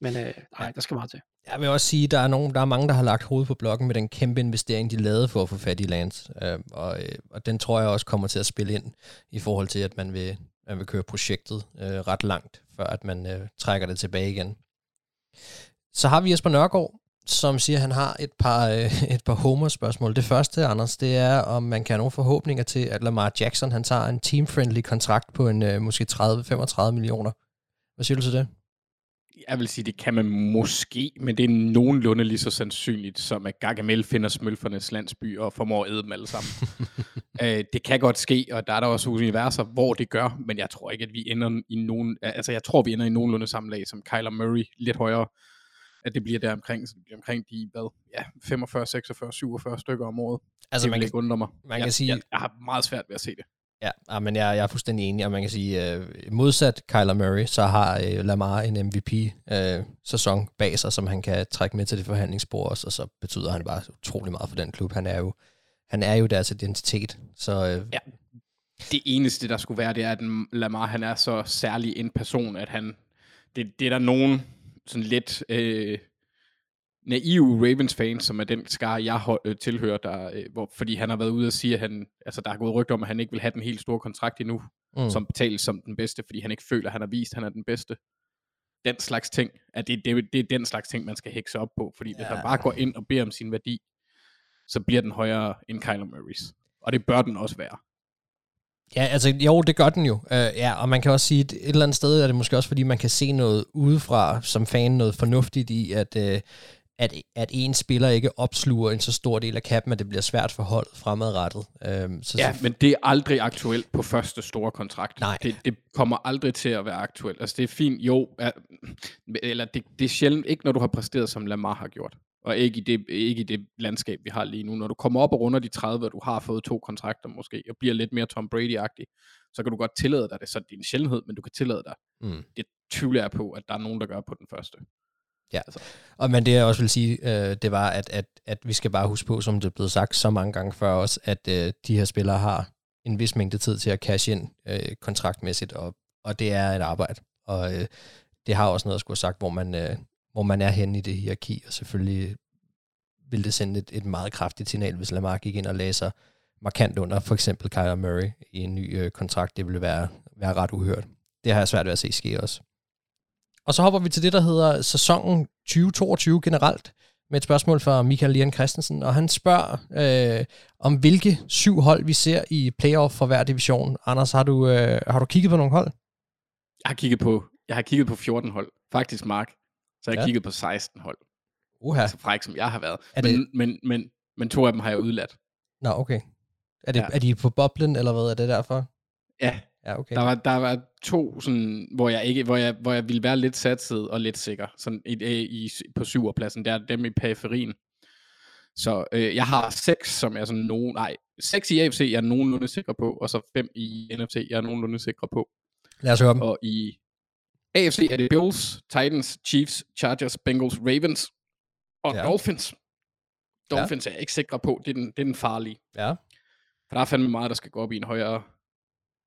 men øh, nej, der skal meget til. Jeg vil også sige, at der er, nogen, der er mange, der har lagt hovedet på blokken med den kæmpe investering, de lavede for at få fat i Lance. Øh, og, øh, og den tror jeg også kommer til at spille ind i forhold til, at man vil, man vil køre projektet øh, ret langt, før at man øh, trækker det tilbage igen. Så har vi Jesper Nørgaard, som siger, at han har et par, øh, et par homer-spørgsmål. Det første, Anders, det er, om man kan have nogle forhåbninger til, at Lamar Jackson han tager en team-friendly kontrakt på en øh, måske 30-35 millioner. Hvad siger du til det? Jeg vil sige, det kan man måske, men det er nogenlunde lige så sandsynligt, som at Gargamel finder smølfernes landsby og formår at æde dem alle sammen. øh, det kan godt ske, og der er der også universer, hvor det gør, men jeg tror ikke, at vi ender i nogen, altså jeg tror, vi ender i nogenlunde samme lag som Kyler Murray, lidt højere, at det bliver der omkring, så det bliver omkring de, hvad, ja, 45, 46, 47 stykker om året. Altså, det man kan- ikke undre mig. man kan jeg, sige- Jeg, jeg, har meget svært ved at se det. Ja, ja men jeg, jeg er fuldstændig enig, og man kan sige, øh, modsat Kyler Murray, så har øh, Lamar en MVP-sæson bag sig, som han kan trække med til det forhandlingsbord også, og så betyder han bare utrolig meget for den klub. Han er jo, han er jo deres identitet. Så øh, Ja. Det eneste, der skulle være, det er, at Lamar han er så særlig en person, at han... Det, det er der nogen sådan lidt øh, naive Ravens-fans, som er den skar, jeg øh, tilhører, der, øh, hvor, fordi han har været ude og sige, at han, altså, der er gået rygter om, at han ikke vil have den helt store kontrakt endnu, Mm. som betales som den bedste, fordi han ikke føler, at han har vist, at han er den bedste. Den slags ting, at det, det, det er den slags ting, man skal hækse op på, fordi hvis Ja. han bare går ind og beder om sin værdi, så bliver den højere end Kyler Murrays. Og det bør den også være. Ja, altså jo, det gør den jo. Uh, ja, og man kan også sige, at et eller andet sted er det måske også, fordi man kan se noget udefra som fan, noget fornuftigt i, at, uh, at, at en spiller ikke opsluger en så stor del af kappen, at det bliver svært for holdet fremadrettet. Uh, så, Ja, men det er aldrig aktuelt på første store kontrakt. Nej. Det, det kommer aldrig til at være aktuelt. Altså det er fint, jo, ja, eller det, det er sjældent ikke, når du har præsteret, som Lamar har gjort. Og ikke i, det, ikke i det landskab, vi har lige nu. Når du kommer op og runder de 30, og du har fået to kontrakter måske, og bliver lidt mere Tom Brady-agtig, så kan du godt tillade dig det. Så det er en sjældenhed, men du kan tillade dig. Mm. Det tvivler jeg på, at der er nogen, der gør på den første. Ja, og men det jeg også vil sige, øh, det var, at, at, at vi skal bare huske på, som det er blevet sagt så mange gange før også, at øh, de her spillere har en vis mængde tid til at cash ind øh, kontraktmæssigt, og, og det er et arbejde. Og øh, det har også noget at skulle have sagt, hvor man, øh, hvor man er henne i det hierarki, og selvfølgelig ville det sende et, et meget kraftigt signal, hvis Lamar gik ind og læser markant under for eksempel Kyler Murray i en ny øh, kontrakt. Det ville være, være ret uhørt. Det har jeg svært ved at se ske også. Og så hopper vi til det, der hedder sæsonen 2022 generelt, med et spørgsmål fra Michael Lian Christensen, og han spørger øh, om, hvilke syv hold vi ser i playoff for hver division. Anders, har du, øh, har du kigget på nogle hold? Jeg har kigget på, jeg har kigget på 14 hold. Faktisk, Mark. Så jeg Ja. kigget på 16 hold. Uha. Så fræk som jeg har været. Er men, det- men, men, men to af dem har jeg udladt. Nå, okay. Er, det, Ja. er de på boblen, eller hvad er det derfor? Ja, Ja, okay. Der var, der var to, sådan, hvor, jeg ikke, hvor, jeg, hvor jeg ville være lidt satset og lidt sikker sådan i, i, på syverpladsen. Der er dem i periferien. Så øh, jeg har seks, som er sådan nogen... Nej, seks i AFC, jeg er nogenlunde sikker på, og så fem i NFC, jeg er nogenlunde sikker på. Lad os høre dem. Og i AFC er det Bills, Titans, Chiefs, Chargers, Bengals, Ravens og Ja. Dolphins. Dolphins ja. er jeg ikke sikker på, det er, den, det er den farlige. Ja. For der er fandme meget, der skal gå op i en højere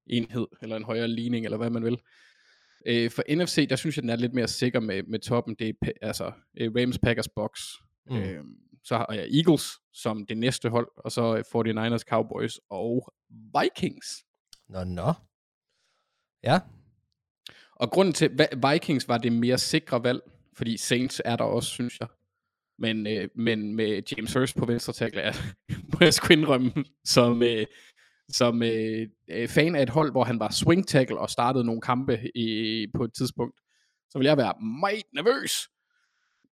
enhed, eller en højere ligning, eller hvad man vil. Øh, for NFC, der synes jeg, den er lidt mere sikker med, med toppen. Det er altså øh, Rams, Packers, Box. Mm. Øh, så har jeg Eagles som det næste hold, og så øh, 49ers, Cowboys og Vikings. Nå, nå. Ja. Og grunden til, Vikings var det mere sikre valg, fordi Saints er der også, synes jeg. Men, øh, men med James Hurst på venstre tackle, er, må jeg sgu indrømme, som, øh, som øh, øh, fan af et hold, hvor han var swing tackle og startede nogle kampe i, på et tidspunkt, så vil jeg være meget nervøs.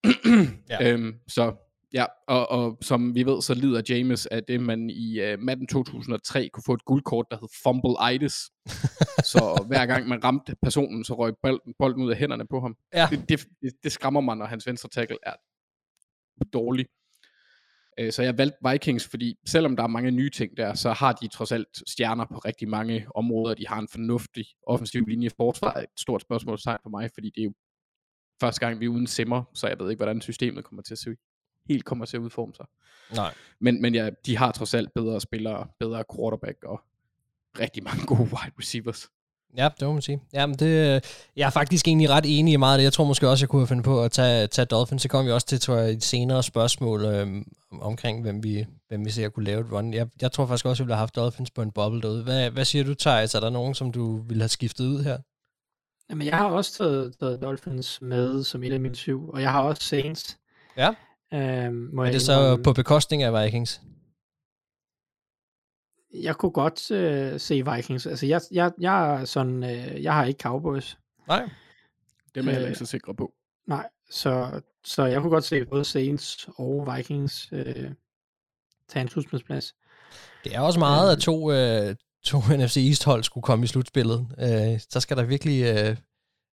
Ja. øhm, så ja, og, og som vi ved, så lider James af det, man i uh, Madden 2003 kunne få et guldkort, der hed Fumble-itis. så hver gang man ramte personen, så røg bolden, bolden ud af hænderne på ham. Ja. Det, det, det, skræmmer mig, når hans venstre tackle er dårlig. Øh, Så jeg valgte Vikings, fordi selvom der er mange nye ting der, så har de trods alt stjerner på rigtig mange områder. De har en fornuftig offensiv linje. Forsvar er et stort spørgsmålstegn for mig, fordi det er jo første gang, vi er uden simmer, så jeg ved ikke, hvordan systemet kommer til at se helt kommer til at udforme sig. Nej. Men, men ja, de har trods alt bedre spillere, bedre quarterback og rigtig mange gode wide receivers. Ja, det må man sige. Jamen, det, jeg er faktisk egentlig ret enig i meget af det. Jeg tror måske også, jeg kunne have fundet på at tage, tage Dolphins. Så kom vi også til tror jeg, et senere spørgsmål øhm, omkring, hvem vi, hvem vi ser kunne lave et run. Jeg, jeg tror faktisk også, at vi ville have haft Dolphins på en boble derude. Hvad, hvad siger du, Thijs? Er der nogen, som du ville have skiftet ud her? Jamen, jeg har også taget, taget Dolphins med som et af mine syv, og jeg har også Saints. Ja. Øhm, må Er jeg det så indrømme. på bekostning af Vikings? Jeg kunne godt øh, se Vikings. Altså, jeg, jeg, jeg, er sådan, øh, jeg har ikke Cowboys. Nej. Dem er jeg heller Øh, ikke så sikre på. Nej, så, så jeg kunne godt se både Saints og Vikings øh, tage en slutspilsplads. Det er også meget, at to, øh, to NFC East-hold skulle komme i slutspillet. Øh, så skal der virkelig... Øh,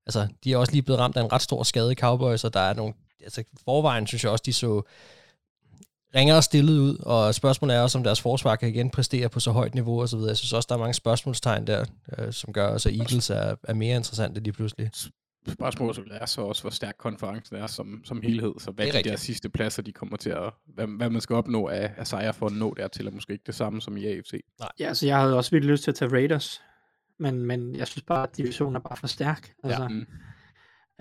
altså, de er også lige blevet ramt af en ret stor skade i Cowboys, og der er nogle... Altså, forvejen synes jeg også, de så ringere stillet ud, og spørgsmålet er også, om deres forsvar kan igen præstere på så højt niveau og så videre. Jeg synes også, der er mange spørgsmålstegn der, øh, som gør, at Eagles er, er mere interessante lige pludselig. Spørgsmålet er så også, hvor stærk konferencen er som, som helhed. Så hvad de der sidste pladser, de kommer til at... Hvad, hvad man skal opnå af, af sejre for at nå dertil, er måske ikke det samme som i AFC. Ja, altså jeg havde også virkelig lyst til at tage Raiders, men, men jeg synes bare, at divisionen er bare for stærk. Altså, Mm.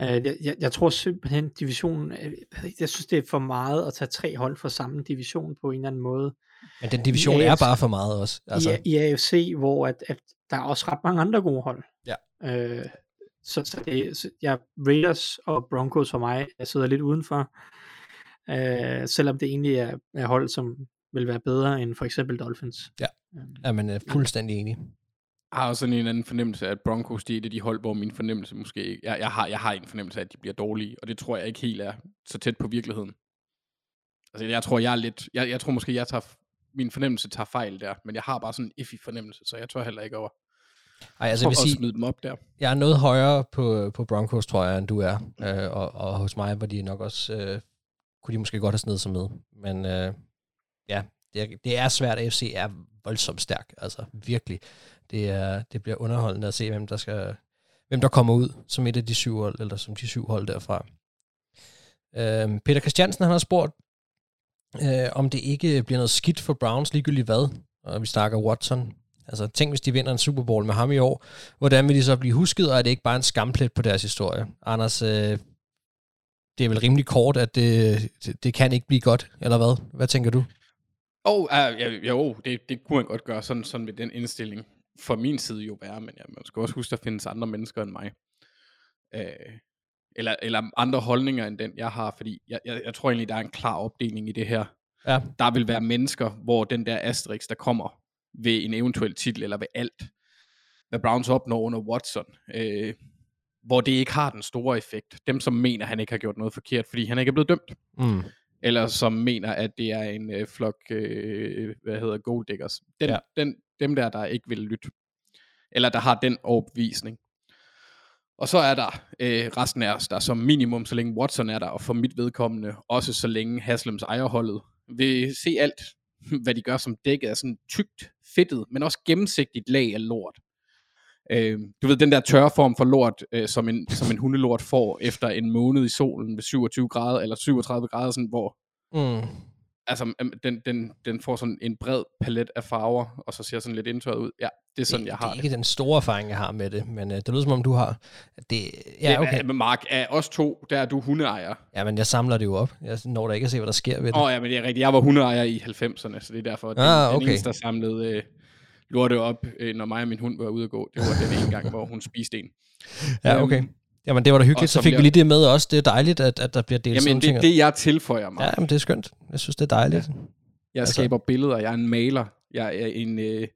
Øh, jeg, jeg, jeg tror simpelthen, divisionen, øh, jeg synes, det er for meget at tage tre hold fra samme division på en eller anden måde. Men den division I er AFC bare for meget også. Altså, I, I AFC, hvor at, at der er også ret mange andre gode hold. Ja. Øh, så, så det, så, ja, Raiders og Broncos for mig jeg sidder lidt udenfor. Øh, selvom det egentlig er, er hold, som vil være bedre end for eksempel Dolphins. Ja, ja men er fuldstændig enig. Har også sådan en anden fornemmelse af, at Broncos det er et af de hold, hvor min fornemmelse måske ikke... Jeg, jeg, har, jeg har en fornemmelse af, at de bliver dårlige, og det tror jeg ikke helt er så tæt på virkeligheden. Altså, jeg tror, jeg er lidt... Jeg, jeg tror måske, jeg tager... Min fornemmelse tager fejl der, men jeg har bare sådan en iffy fornemmelse, så jeg tror heller ikke over Ej, altså, jeg vil sige, smide dem op der. jeg er noget højere på, på Broncos, tror jeg, end du er. Øh, og, og hos mig var de nok også øh, kunne de måske godt have snedet sig med. Men øh, ja, det er, det er svært. AFC er voldsomt stærk. Altså virkelig. Det, er, det bliver underholdende at se, hvem der skal hvem der kommer ud som et af de syv hold, eller som de syv hold derfra. Øh, Peter Christiansen han har spurgt, øh, om det ikke bliver noget skidt for Browns ligegyldigt hvad, og vi snakker Watson. Altså tænk, hvis de vinder en Super Bowl med ham i år, hvordan vil de så blive husket, og er det ikke bare en skamplet på deres historie? Anders, øh, det er vel rimelig kort, at det, det, det kan ikke blive godt, eller hvad? Hvad tænker du? Oh, uh, ja, jo, det, det kunne man godt gøre sådan, sådan med den indstilling. For min side jo være, men ja, man skal også huske, at der findes andre mennesker end mig. Uh, eller, eller andre holdninger end den, jeg har, fordi jeg, jeg, jeg tror egentlig, der er en klar opdeling i det her. Ja. Der vil være mennesker, hvor den der asterisk, der kommer ved en eventuel titel, eller ved alt, hvad Browns opnår under Watson, øh, hvor det ikke har den store effekt. Dem, som mener, han ikke har gjort noget forkert, fordi han ikke er blevet dømt. Mm. Eller som mener, at det er en øh, flok, øh, hvad hedder, gold diggers. Den, ja. den, dem der, der ikke vil lytte. Eller der har den overbevisning. Og så er der øh, resten af os, der som minimum, så længe Watson er der, og for mit vedkommende, også så længe Haslems ejerholdet, vil se alt, hvad de gør som dækket af sådan tykt, fedtet, men også gennemsigtigt lag af lort. Øh, du ved, den der tørre form for lort, øh, som, en, som en hundelort får efter en måned i solen ved 27 grader, eller 37 grader, sådan, hvor Mm altså, øhm, den, den, den får sådan en bred palet af farver, og så ser sådan lidt indtørret ud. Ja, det er sådan, det, jeg det har er det. ikke den store erfaring, jeg har med det, men øh, det lyder som om, du har. Det, ja, okay. Men Mark, af os to, der er du hundeejer. Ja, men jeg samler det jo op. Jeg når da ikke at se, hvad der sker ved det. Åh oh, ja, men det er rigtigt. Jeg var hundeejer i 90'erne, så det er derfor, at den, Ah, den okay. eneste, der samlede øh, lorte op, øh, når mig og min hund var ude at gå, det var den ene gang, hvor hun spiste en. Ja, okay. Øhm, Jamen, det var da hyggeligt. Så fik vi jeg- lige det med også. Det er dejligt, at, at der bliver delt sådan Jamen, nogle det er det, jeg tilføjer mig. Ja, men det er skønt. Jeg synes, det er dejligt. Jeg Altså- skaber billeder. Jeg er en maler. Jeg er en øh,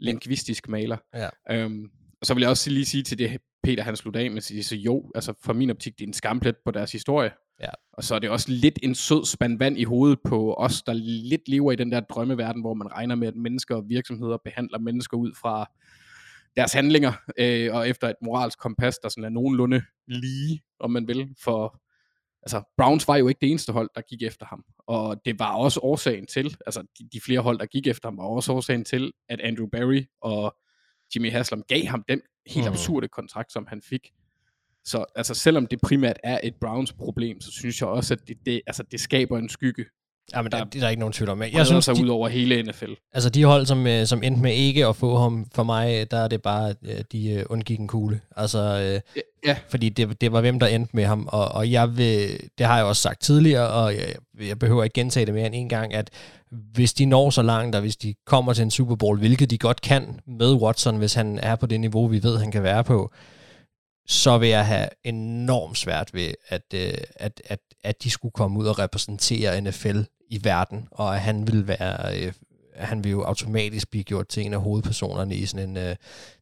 lingvistisk maler. Ja. Øhm, og så vil jeg også lige sige til det, Peter han sluttede af med at sige, så jo, altså for min optik, det er en skamplet på deres historie. Ja. Og så er det også lidt en sød spand vand i hovedet på os, der lidt lever i den der drømmeverden, hvor man regner med, at mennesker og virksomheder behandler mennesker ud fra deres handlinger, øh, og efter et moralsk kompas, der sådan er nogenlunde lige, om man vil, for altså Browns var jo ikke det eneste hold, der gik efter ham. Og det var også årsagen til, altså de, de flere hold, der gik efter ham, var også årsagen til, at Andrew Barry og Jimmy Haslam gav ham den helt Mhm. absurde kontrakt, som han fik. Så altså, selvom det primært er et Browns problem, så synes jeg også, at det, det, altså, det skaber en skygge, Ja, men der, det er der ikke nogen tvivl om. Jeg, jeg synes, sig de, ud over hele NFL. altså de hold, som, øh, som endte med ikke at få ham, for mig, der er det bare, at øh, de øh, undgik en kugle. Altså, øh, Ja, fordi det, det var hvem, der endte med ham, og, og jeg vil, det har jeg også sagt tidligere, og jeg, jeg behøver ikke gentage det mere end en gang, at hvis de når så langt, og hvis de kommer til en Super Bowl, hvilket de godt kan med Watson, hvis han er på det niveau, vi ved, han kan være på, så vil jeg have enormt svært ved, at, øh, at, at, at de skulle komme ud og repræsentere NFL i verden, og at han vil være, øh, han vil jo automatisk blive gjort til en af hovedpersonerne i sådan en øh,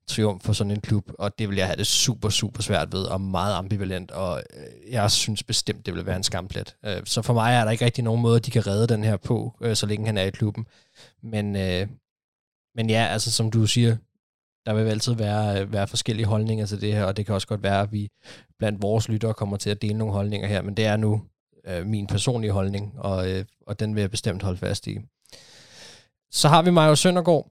triumf for sådan en klub, og det vil jeg have det super, super svært ved, og meget ambivalent, og øh, jeg synes bestemt, det vil være en skamplet. Øh, så for mig er der ikke rigtig nogen måde, de kan redde den her på, øh, så længe han er i klubben. Men, øh, men ja, altså som du siger, der vil altid være, øh, være forskellige holdninger til det her, og det kan også godt være, at vi blandt vores lyttere kommer til at dele nogle holdninger her, men det er nu øh, min personlige holdning, og, øh, og den vil jeg bestemt holde fast i. Så har vi Mario Søndergaard,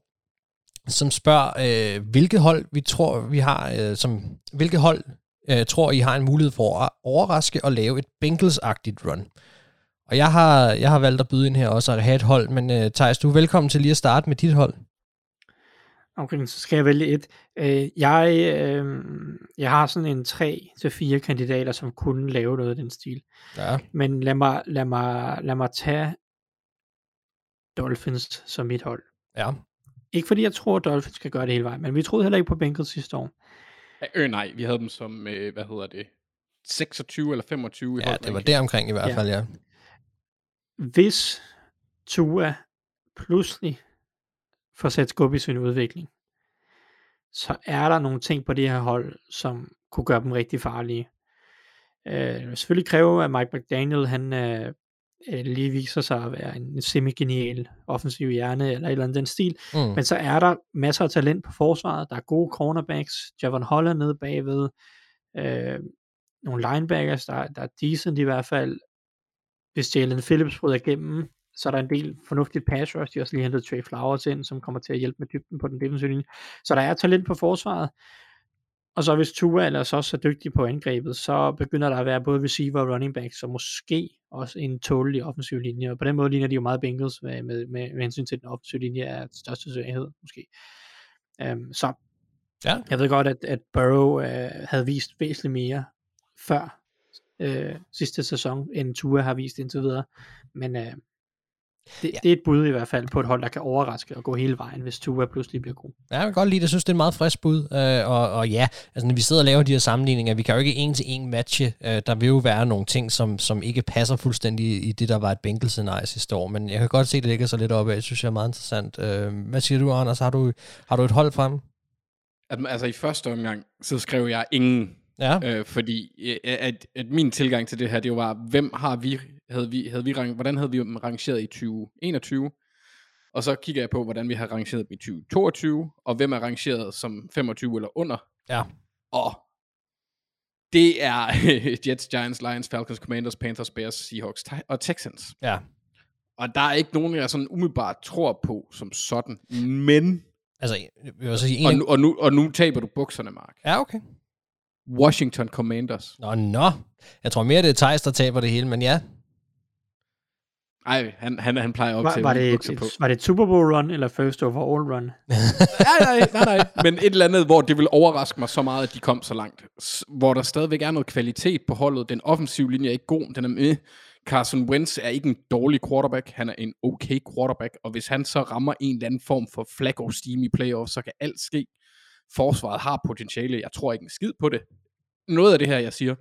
som spørger, øh, hvilket hold vi tror, vi har, øh, som, hvilket hold øh, tror I har en mulighed for at overraske og lave et Bengals-agtigt run? Og jeg har, jeg har valgt at byde ind her også at have et hold, men øh, Thijs, du er velkommen til lige at starte med dit hold. Okay, så skal jeg vælge et. Øh, jeg, øh, jeg har sådan en 3 til fire kandidater, som kunne lave noget af den stil. Ja. Men lad mig, lad mig, lad mig tage Dolphins som mit hold. Ja. Ikke fordi jeg tror, at Dolphins skal gøre det hele vejen, men vi troede heller ikke på Bengals sidste år. Øh, nej, vi havde dem som, øh, hvad hedder det, 26 eller 25 i Ja, det var holdranking. der omkring i hvert Ja. fald, ja. Hvis Tua pludselig får sat skub i sin udvikling, så er der nogle ting på det her hold, som kunne gøre dem rigtig farlige. Øh, det vil selvfølgelig kræve, at Mike McDaniel, han øh, øh, lige viser sig at være en semi-genial offensiv hjerne, eller et eller andet den stil. Mm. Men så er der masser af talent på forsvaret. Der er gode cornerbacks. Javon Holland nede bagved. Øh, nogle linebackers, der, der er decent i hvert fald. hvis Jalen Phillips bryder igennem, så er der en del fornuftigt pass rush. De har også lige hentet Trey Flowers ind, som kommer til at hjælpe med dybden på den defensive linje. Så der er talent på forsvaret. Og så hvis Tua ellers også er dygtig på angrebet, så begynder der at være både receiver og running back, så måske også en tålelig offensiv linje. Og på den måde ligner de jo meget Bengals med, med, med, med hensyn til den offensive linje er største svaghed, måske. Um, så Ja. jeg ved godt, at, at Burrow uh, havde vist væsentligt mere før uh, sidste sæson, end Tua har vist indtil videre. Men uh, det, ja. det er et bud i hvert fald på et hold, der kan overraske og gå hele vejen, hvis Tua pludselig bliver god. Ja, jeg kan godt lide det. Jeg synes, det er et meget frisk bud. Øh, og, og ja, altså når vi sidder og laver de her sammenligninger, vi kan jo ikke en til en matche. Øh, der vil jo være nogle ting, som, som ikke passer fuldstændig i det, der var et Bengals-scenarie sidste år. Men jeg kan godt se, det ligger så lidt op af. Det synes jeg er meget interessant. Øh, hvad siger du, Anders? Har du, har du et hold frem? Altså i første omgang, så skrev jeg ingen. Ja. Øh, fordi øh, at, at min tilgang til det her, det var, hvem har vi, havde vi, havde vi rang, hvordan havde vi dem rangeret i 2021? Og så kigger jeg på, hvordan vi har rangeret dem i 2022, og hvem er rangeret som 25 eller under. Ja. Og det er Jets, Giants, Lions, Falcons, Commanders, Panthers, Bears, Seahawks og Texans. Ja. Og der er ikke nogen, jeg sådan umiddelbart tror på som sådan. Men... Altså, jeg vil så sige en og, nu, og, nu, og nu taber du bukserne, Mark. Ja, okay. Washington Commanders. Nå, nå. Jeg tror mere, det er Thijs, der taber det hele, men ja. Ej, han, han, han plejer op Var, til var, det et, på. var det et Super Bowl run, eller first overall run? nej, nej, nej, nej. Men et eller andet, hvor det vil overraske mig så meget, at de kom så langt. Hvor der stadigvæk er noget kvalitet på holdet. Den offensive linje er ikke god. Den er med. Carson Wentz er ikke en dårlig quarterback. Han er en okay quarterback. Og hvis han så rammer en eller anden form for flag of steam i playoff, så kan alt ske. Forsvaret har potentiale. Jeg tror ikke en skid på det. Noget af det her, jeg siger.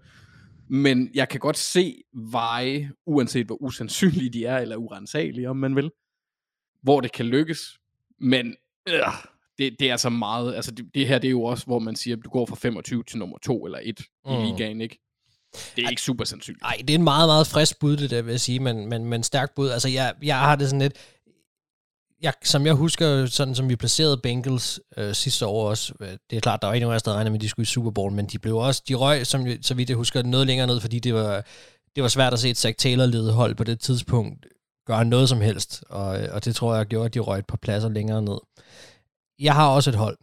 Men jeg kan godt se veje, uanset hvor usandsynlige de er, eller urensagelige, om man vil, hvor det kan lykkes. Men øh, det, det er altså meget, altså det, det her, det er jo også, hvor man siger, at du går fra 25 til nummer 2 eller 1 mm. i ligaen, ikke? Det er ikke super sandsynligt. Nej, det er en meget, meget frisk bud, det der, vil jeg sige, men, men, men stærkt bud. Altså, jeg, jeg har det sådan lidt... Jeg, som jeg husker, sådan som vi placerede Bengals øh, sidste år også, øh, det er klart, der var ikke nogen af os, der regnede med, at de skulle i Super Bowl, men de blev også, de røg, som, så vidt jeg husker, noget længere ned, fordi det var, det var svært at se et Zach Taylor-ledet hold på det tidspunkt gøre noget som helst, og, øh, og det tror jeg gjorde, at de røg et par pladser længere ned. Jeg har også et hold,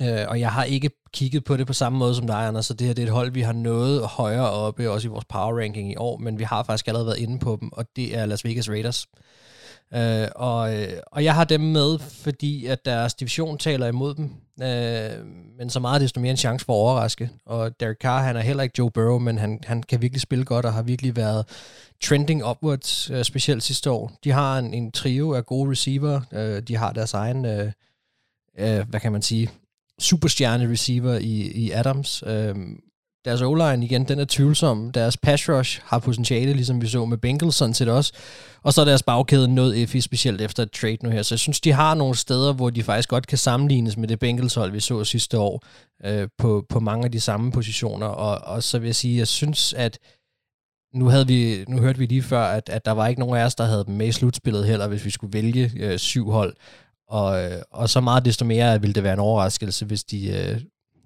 Øh, og jeg har ikke kigget på det på samme måde som dig, Anders, så det her det er et hold, vi har noget højere oppe, også i vores power ranking i år, men vi har faktisk allerede været inde på dem, og det er Las Vegas Raiders. Øh, Øh, øh, og jeg har dem med, fordi at deres division taler imod dem, øh, men så meget desto mere en chance for at overraske. Og Derek Carr, han er heller ikke Joe Burrow, men han, han kan virkelig spille godt, og har virkelig været trending upwards, øh, specielt sidste år. De har en, en trio af gode receiver, øh, de har deres egen, øh, øh, hvad kan man sige, superstjerne receiver i, i Adams. Øh, deres o igen, den er tvivlsom. Deres pass rush har potentiale, ligesom vi så med Bengals sådan set også. Og så er deres bagkæde noget effi, specielt efter et trade nu her. Så jeg synes, de har nogle steder, hvor de faktisk godt kan sammenlignes med det Bengals hold, vi så sidste år, øh, på, på mange af de samme positioner. Og, og så vil jeg sige, jeg synes, at nu, havde vi, nu hørte vi lige før, at, at der var ikke nogen af os, der havde dem med i slutspillet heller, hvis vi skulle vælge øh, syv hold. Og, øh, og så meget desto mere ville det være en overraskelse, hvis de, øh,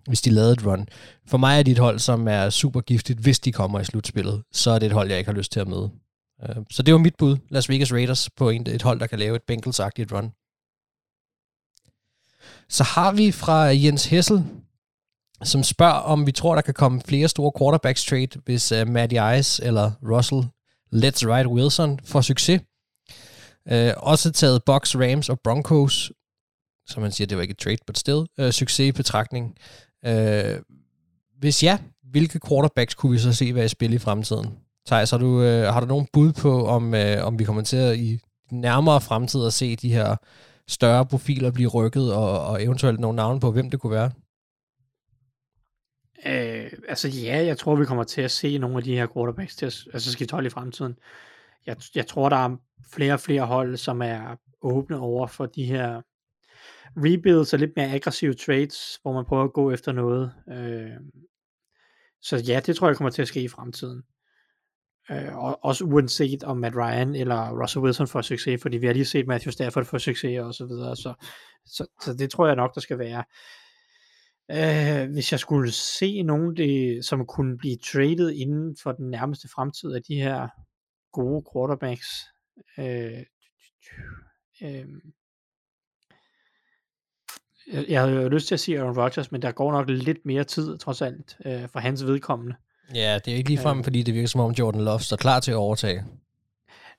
hvis de lavede et run. For mig er det et hold, som er super giftigt, hvis de kommer i slutspillet. Så er det et hold, jeg ikke har lyst til at møde. Øh, så det var mit bud. Las Vegas Raiders på en, et hold, der kan lave et bengals run. Så har vi fra Jens Hessel, som spørger, om vi tror, der kan komme flere store quarterbacks trade, hvis uh, Matty Ice eller Russell Let's Ride Wilson får succes. Uh, også taget Bucks, Rams og Broncos, som man siger, det var ikke et trade, but still, uh, succes i betragtning. Øh, hvis ja, hvilke quarterbacks kunne vi så se være i spil i fremtiden? Thijs, har du, øh, har du nogen bud på, om, øh, om vi kommer til at i nærmere fremtid at se de her større profiler blive rykket, og, og eventuelt nogle navne på, hvem det kunne være? Øh, altså ja, jeg tror, vi kommer til at se nogle af de her quarterbacks til at altså skifte hold i fremtiden. Jeg, jeg tror, der er flere og flere hold, som er åbne over for de her rebuilds og lidt mere aggressive trades, hvor man prøver at gå efter noget. Øh, så ja, det tror jeg kommer til at ske i fremtiden. Øh, og også uanset om Matt Ryan eller Russell Wilson får succes, fordi vi har lige set Matthew Stafford få succes og så videre, så, så, så det tror jeg nok, der skal være. Øh, hvis jeg skulle se nogen, det, som kunne blive traded inden for den nærmeste fremtid af de her gode quarterbacks. Øh, øh, jeg, havde jo lyst til at sige Aaron Rodgers, men der går nok lidt mere tid, trods alt, øh, for hans vedkommende. Ja, det er ikke ligefrem, Øh. fordi det virker som om Jordan Love står klar til at overtage.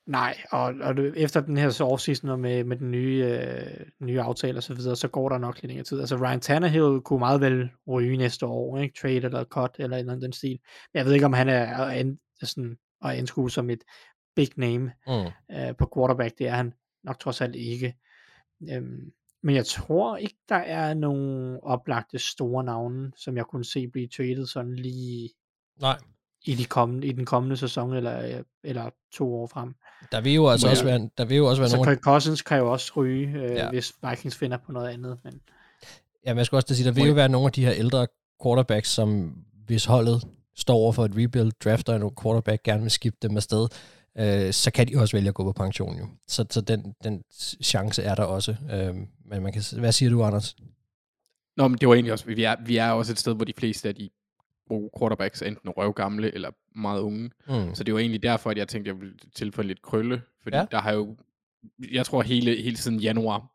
Nej, og, og efter den her offseason og med, med den nye, øh, nye aftale og så videre, så går der nok lidt længere tid. Altså Ryan Tannehill kunne meget vel ryge næste år, ikke? Trade eller cut eller et eller andet den stil. Men jeg ved ikke, om han er, er sådan, at anskue som et big name Mm. øh, på quarterback. Det er han nok trods alt ikke. Øhm, men jeg tror ikke, der er nogen oplagte store navne, som jeg kunne se blive traded sådan lige Nej. i, de kommende, i den kommende sæson eller, eller to år frem. Der vil jo altså Må også være, der vil jo også være Så nogle... Kirk Cousins kan jo også ryge, øh, Ja. ja. hvis Vikings finder på noget andet. Men Ja, men jeg skulle også sige, der vil jo være nogle af de her ældre quarterbacks, som hvis holdet står over for et rebuild, drafter en quarterback, gerne vil skifte dem afsted, øh, så kan de også vælge at gå på pension jo. Så, så den, den chance er der også. Øh, men man kan, hvad siger du, Anders? Nå, men det var egentlig også, vi er, vi er også et sted, hvor de fleste af de gode quarterbacks er enten røvgamle eller meget unge. Mm. Så det var egentlig derfor, at jeg tænkte, at jeg ville tilføje lidt krølle. Fordi Ja. der har jo, jeg tror hele, hele siden januar,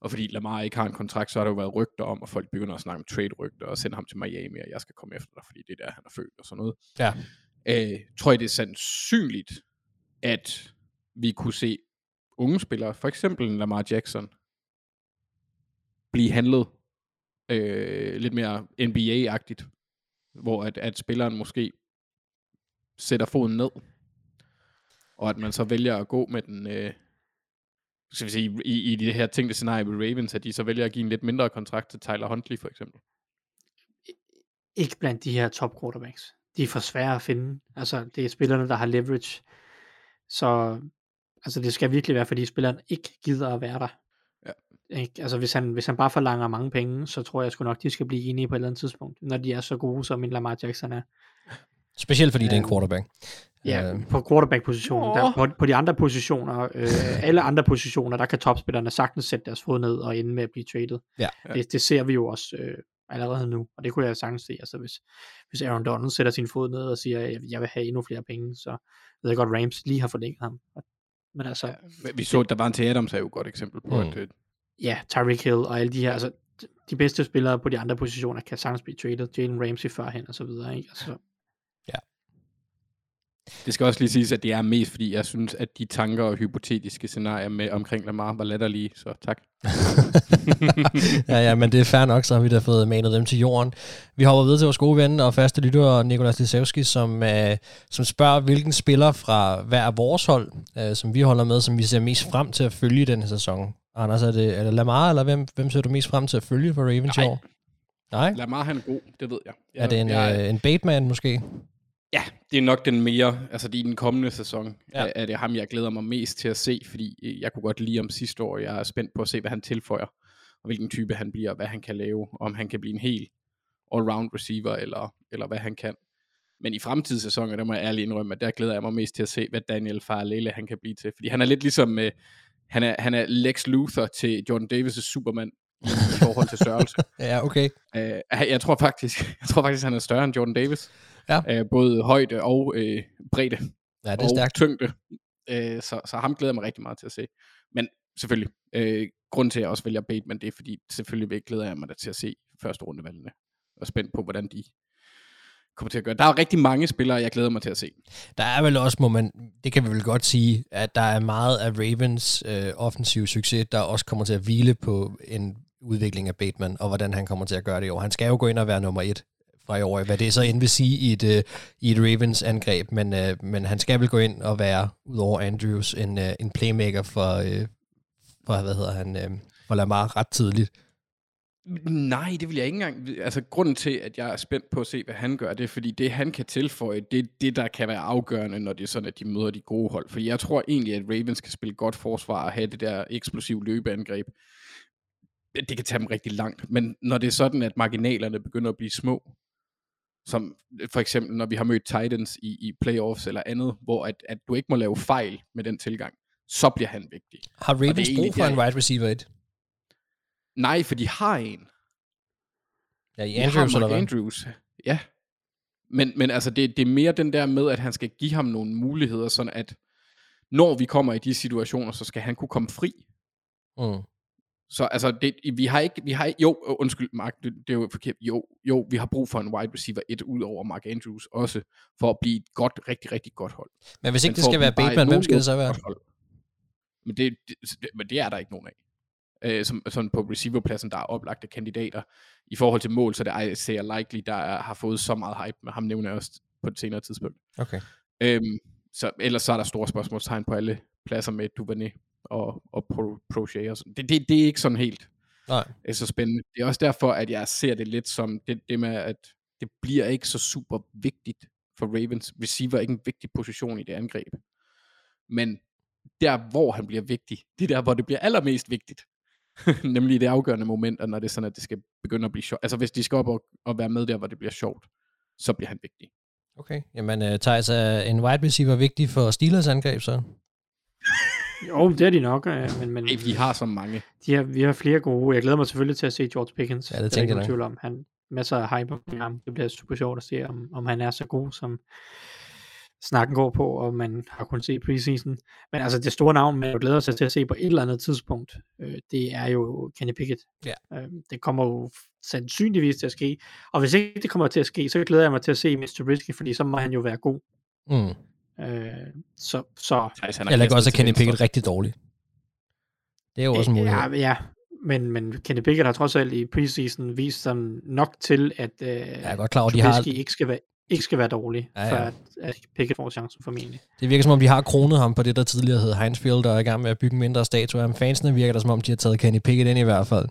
og fordi Lamar ikke har en kontrakt, så har der jo været rygter om, og folk begynder at snakke om trade-rygter, og sende ham til Miami, og jeg skal komme efter dig, fordi det er der, han er født, og sådan noget. Ja. Øh, tror jeg, det er sandsynligt, at vi kunne se unge spillere, for eksempel Lamar Jackson, blive handlet øh, lidt mere NBA-agtigt, hvor at, at spilleren måske sætter foden ned, og at man så vælger at gå med den, øh, skal vi sige, i, i det her tænkte scenarie med Ravens, at de så vælger at give en lidt mindre kontrakt til Tyler Huntley for eksempel. ikke blandt de her top quarterbacks. De er for svære at finde. Altså, det er spillerne, der har leverage. Så altså, det skal virkelig være, fordi spilleren ikke gider at være der. Ja. Ikke? Altså, hvis han, hvis han bare forlanger mange penge, så tror jeg sgu nok, de skal blive enige på et eller andet tidspunkt, når de er så gode, som en Lamar Jackson er. Specielt fordi det er en Øh, quarterback. Ja, Øh, på quarterback-positionen. Der, på, på de andre positioner, øh, alle andre positioner, der kan topspillerne sagtens sætte deres fod ned og ende med at blive traded. Ja. Det, det ser vi jo også øh, allerede nu, og det kunne jeg sagtens se. Altså hvis, hvis Aaron Donald sætter sin fod ned og siger, at jeg vil have endnu flere penge, så ved jeg godt, Rams lige har forlænget ham. Men altså, ja, Vi så, at der var en til Adams er jo et godt eksempel på, Mm. at ja Tyreek Hill og alle de her, altså de bedste spillere på de andre positioner kan sagtens blive traded. Jalen Ramsey førhen og så videre. Ikke? Altså, det skal også lige siges, at det er mest, fordi jeg synes, at de tanker og hypotetiske scenarier med omkring Lamar var latterlige, så tak. ja, ja, men det er fair nok, så har vi da fået manet dem til jorden. Vi hopper videre til vores gode ven og faste lytter, Nikolas Lisevski, som, øh, som spørger, hvilken spiller fra hver af vores hold, øh, som vi holder med, som vi ser mest frem til at følge i denne sæson. Anders, er det, er det Lamar, eller hvem, hvem ser du mest frem til at følge for Ravens i Nej. år? Nej? Lamar han er god, det ved jeg. jeg Er det en, jeg, øh, en Bateman måske? Ja, det er nok den mere, altså det er i den kommende sæson, Ja. er det ham, jeg glæder mig mest til at se, fordi øh, jeg kunne godt lide om sidste år, jeg er spændt på at se, hvad han tilføjer, og hvilken type han bliver, og hvad han kan lave, om han kan blive en helt all-round receiver, eller, eller hvad han kan. Men i fremtidige sæsoner, der må jeg ærligt indrømme, at der glæder jeg mig mest til at se, hvad Daniel Farlele han kan blive til. Fordi han er lidt ligesom, øh, han, er, han er Lex Luthor til Jordan Davis' Superman i, i forhold til størrelse. Ja, okay. Øh, jeg tror faktisk, jeg tror faktisk, han er større end Jordan Davis. Ja. Øh, både højde og øh, bredde Ja, det er og stærkt. tyngde. Øh, så, så ham glæder jeg mig rigtig meget til at se. Men selvfølgelig, øh, grunden til, at jeg også vælger Bateman, det er fordi, selvfølgelig glæder jeg mig da til at se første rundevalgene. Og spændt på, hvordan de kommer til at gøre. Der er rigtig mange spillere, jeg glæder mig til at se. Der er vel også, må man, det kan vi vel godt sige, at der er meget af Ravens øh, offensiv succes, der også kommer til at hvile på en udvikling af Bateman, og hvordan han kommer til at gøre det i år. Han skal jo gå ind og være nummer et fra over, hvad det så end vil sige i et, øh, i et Ravens angreb, men, øh, men han skal vel gå ind og være, udover Andrews, en, øh, en playmaker for, øh, for, hvad hedder han, øh, for Lamar ret tidligt. Nej, det vil jeg ikke engang. Altså, grunden til, at jeg er spændt på at se, hvad han gør, det er, fordi det, han kan tilføje, det er det, der kan være afgørende, når det er sådan, at de møder de gode hold. Fordi jeg tror egentlig, at Ravens kan spille godt forsvar og have det der eksplosive løbeangreb. Det kan tage dem rigtig langt. Men når det er sådan, at marginalerne begynder at blive små, som for eksempel, når vi har mødt Titans i, i playoffs eller andet, hvor at, at du ikke må lave fejl med den tilgang, så bliver han vigtig. Har Ravens brug for en wide receiver et? Nej, for de har en. Ja, i Andrews eller hvad? Andrews. Ja. Men, men altså, det, det er mere den der med, at han skal give ham nogle muligheder, sådan at når vi kommer i de situationer, så skal han kunne komme fri. Mm. Så altså, det, vi har ikke, vi har ikke, jo, øh, undskyld Mark, det, det er jo forkert, jo, jo, vi har brug for en wide receiver et ud over Mark Andrews også, for at blive et godt, rigtig, rigtig godt hold. Men hvis ikke det for at skal være Bateman, hvem skal det så være? Men det, det, men det er der ikke nogen af. Øh, som, sådan på receiverpladsen, der er oplagte kandidater. I forhold til mål, så det er Isaiah Likely, der er, har fået så meget hype, men ham nævner jeg også på et senere tidspunkt. Okay. Øhm, så ellers så er der store spørgsmålstegn på alle pladser med Duvernay og, og Pro, Prochet og sådan. Det, det, det er ikke sådan helt Nej. øh, så spændende. Det er også derfor, at jeg ser det lidt som det, det med, at det bliver ikke så super vigtigt for Ravens. Receiver er ikke en vigtig position i det angreb. Men der, hvor han bliver vigtig, det er der, hvor det bliver allermest vigtigt. Nemlig det afgørende moment, og når det er sådan, at det skal begynde at blive sjovt. Altså hvis de skal op og, og være med der, hvor det bliver sjovt, så bliver han vigtig. Okay. Jamen, uh, Thijs, er en wide receiver vigtig for Steelers angreb, så? Jo, det er de nok, øh, men, men vi har så mange. de har, vi har flere gode. Jeg glæder mig selvfølgelig til at se George Pickens. Ja, det er tænker jeg tvivl om. Han masser af hype om ham. Det bliver super sjovt at se, om, om han er så god, som snakken går på, og man har kunnet se preseason. Men altså det store navn, man jo glæder sig til at se på et eller andet tidspunkt, øh, det er jo Kenny Pickett. Ja. Øh, det kommer jo sandsynligvis til at ske. Og hvis ikke det kommer til at ske, så glæder jeg mig til at se Mr. Risky, fordi så må han jo være god. Mm. Øh, så, så Thijs, lægger kastet også, at Kenny. Pickett rigtig dårlig. Det er jo også en mulighed. Ja, ja. Men, men Kenny Pickett har trods alt i preseason vist sig nok til, at øh, Jeg er godt klar at de har, ikke skal være ikke skal være dårlig, Ja, ja, for at, at Pickett får chancen formentlig. det virker som om, de har kronet ham på det, der tidligere hed Heinz Field, og er i gang med at bygge en mindre statue af. Fansene virker der som om, de har taget Kenny Pickett ind i hvert fald.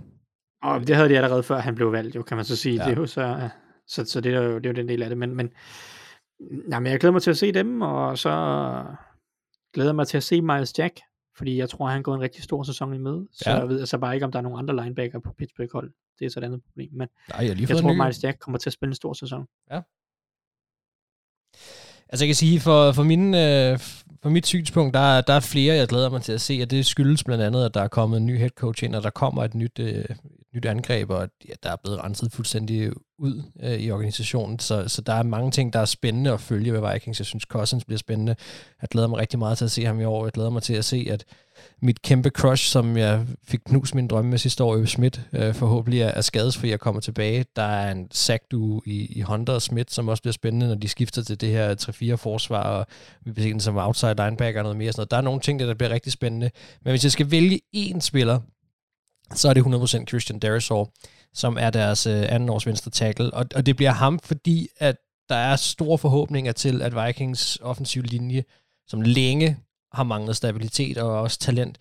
Og det havde de allerede før han blev valgt, jo, kan man så sige. Ja. Ja. Det er jo så, så, så det, er jo, det er jo den del af det. Men, men, nej, men jeg glæder mig til at se dem, og så glæder jeg mig til at se Miles Jack, fordi jeg tror, han går en rigtig stor sæson i møde. Så Ja. jeg ved altså bare ikke, om der er nogen andre linebacker på Pittsburgh hold. Det er så et andet problem. Men Nej, jeg lige jeg tror, ny. Miles Jack kommer til at spille en stor sæson. Altså jeg kan sige, for, for, min, øh, for mit synspunkt, der, er- der er flere, jeg glæder mig til at se, og det skyldes blandt andet, at der er kommet en ny head coach ind, og der kommer et nyt, øh, nyt angreb, og ja, der er blevet renset fuldstændig ud øh, i organisationen, så, så der er mange ting, der er spændende at følge ved Vikings. Jeg synes, Cousins bliver spændende. Jeg glæder mig rigtig meget til at se ham i år. Jeg glæder mig til at se, at mit kæmpe crush, som jeg fik knust min drømme med sidste år, Øve Schmidt, øh, forhåbentlig er, er skadesfri og kommer tilbage. Der er en sack i, i Hunter og Schmidt, som også bliver spændende, når de skifter til det her 3-4 forsvar, og vi bliver se som outside linebacker og noget mere. Sådan noget. Der er nogle ting, der, der bliver rigtig spændende. Men hvis jeg skal vælge én spiller, så er det 100% Christian Derisor, som er deres øh, andenårs venstre tackle. Og, og det bliver ham, fordi at der er store forhåbninger til, at Vikings offensiv linje, som længe har manglet stabilitet og også talent,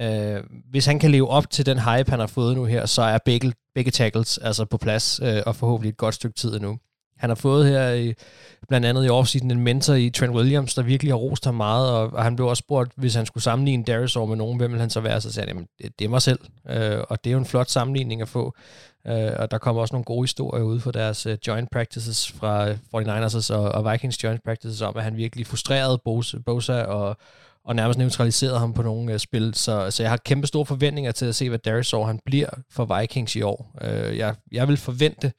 øh, hvis han kan leve op til den hype, han har fået nu her, så er begge, begge tackles altså på plads, øh, og forhåbentlig et godt stykke tid endnu. Han har fået her i, blandt andet i offseason en mentor i Trent Williams, der virkelig har rost ham meget, og, og han blev også spurgt, hvis han skulle sammenligne Darius med nogen, hvem ville han så være? Så sagde han, jamen, det, det er mig selv, øh, og det er jo en flot sammenligning at få. Øh, og der kommer også nogle gode historier ud fra deres uh, joint practices fra øh, 49ers og, og Vikings joint practices om, at han virkelig frustrerede Bosa, Bosa og, og nærmest neutraliserede ham på nogle uh, spil. Så, så jeg har kæmpe store forventninger til at se, hvad Darius han bliver for Vikings i år. Øh, jeg, jeg vil forvente,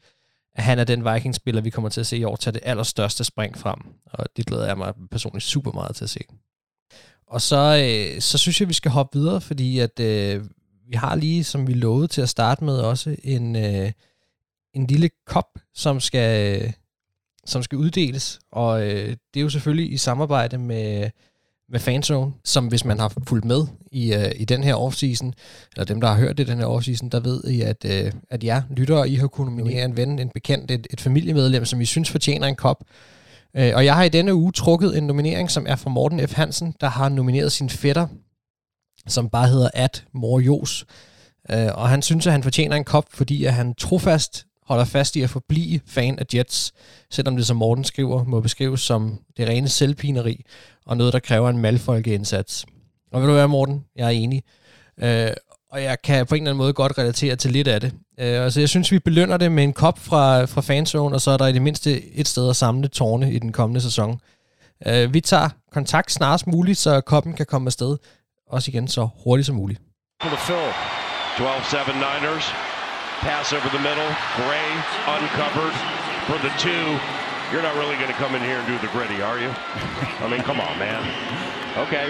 at han er den Vikings-spiller, vi kommer til at se i år, tage det allerstørste spring frem. Og det glæder jeg mig personligt super meget til at se. Og så, øh, så synes jeg, vi skal hoppe videre, fordi at øh, vi har lige, som vi lovede til at starte med, også en, øh, en lille kop, som skal, øh, som skal uddeles. Og øh, det er jo selvfølgelig i samarbejde med, med Fanzone, som hvis man har fulgt med i, øh, i den her offseason, eller dem, der har hørt det den her offseason, der ved I, at, øh, at jer lyttere, I har kunnet nominere en ven, en bekendt, et, et familiemedlem, som I synes fortjener en kop. Øh, og jeg har i denne uge trukket en nominering, som er fra Morten F. Hansen, der har nomineret sin fætter, som bare hedder At Mor Jos. Øh, og han synes, at han fortjener en kop, fordi at han trofast holder fast i at forblive fan af Jets, selvom det, som Morten skriver, må beskrives som det rene selvpineri, og noget, der kræver en malfolkeindsats. Og ved du hvad, Morten? Jeg er enig. Øh, og jeg kan på en eller anden måde godt relatere til lidt af det. Øh, altså, jeg synes, vi belønner det med en kop fra, fra fanzone, og så er der i det mindste et sted at samle tårne i den kommende sæson. Øh, vi tager kontakt snarest muligt, så koppen kan komme afsted. Også igen så hurtigt som muligt. 12-7 Niners. Pass over the middle. Gray uncovered for the two. You're not really going to come in here and do the gritty, are you? I mean, come on, man. Okay.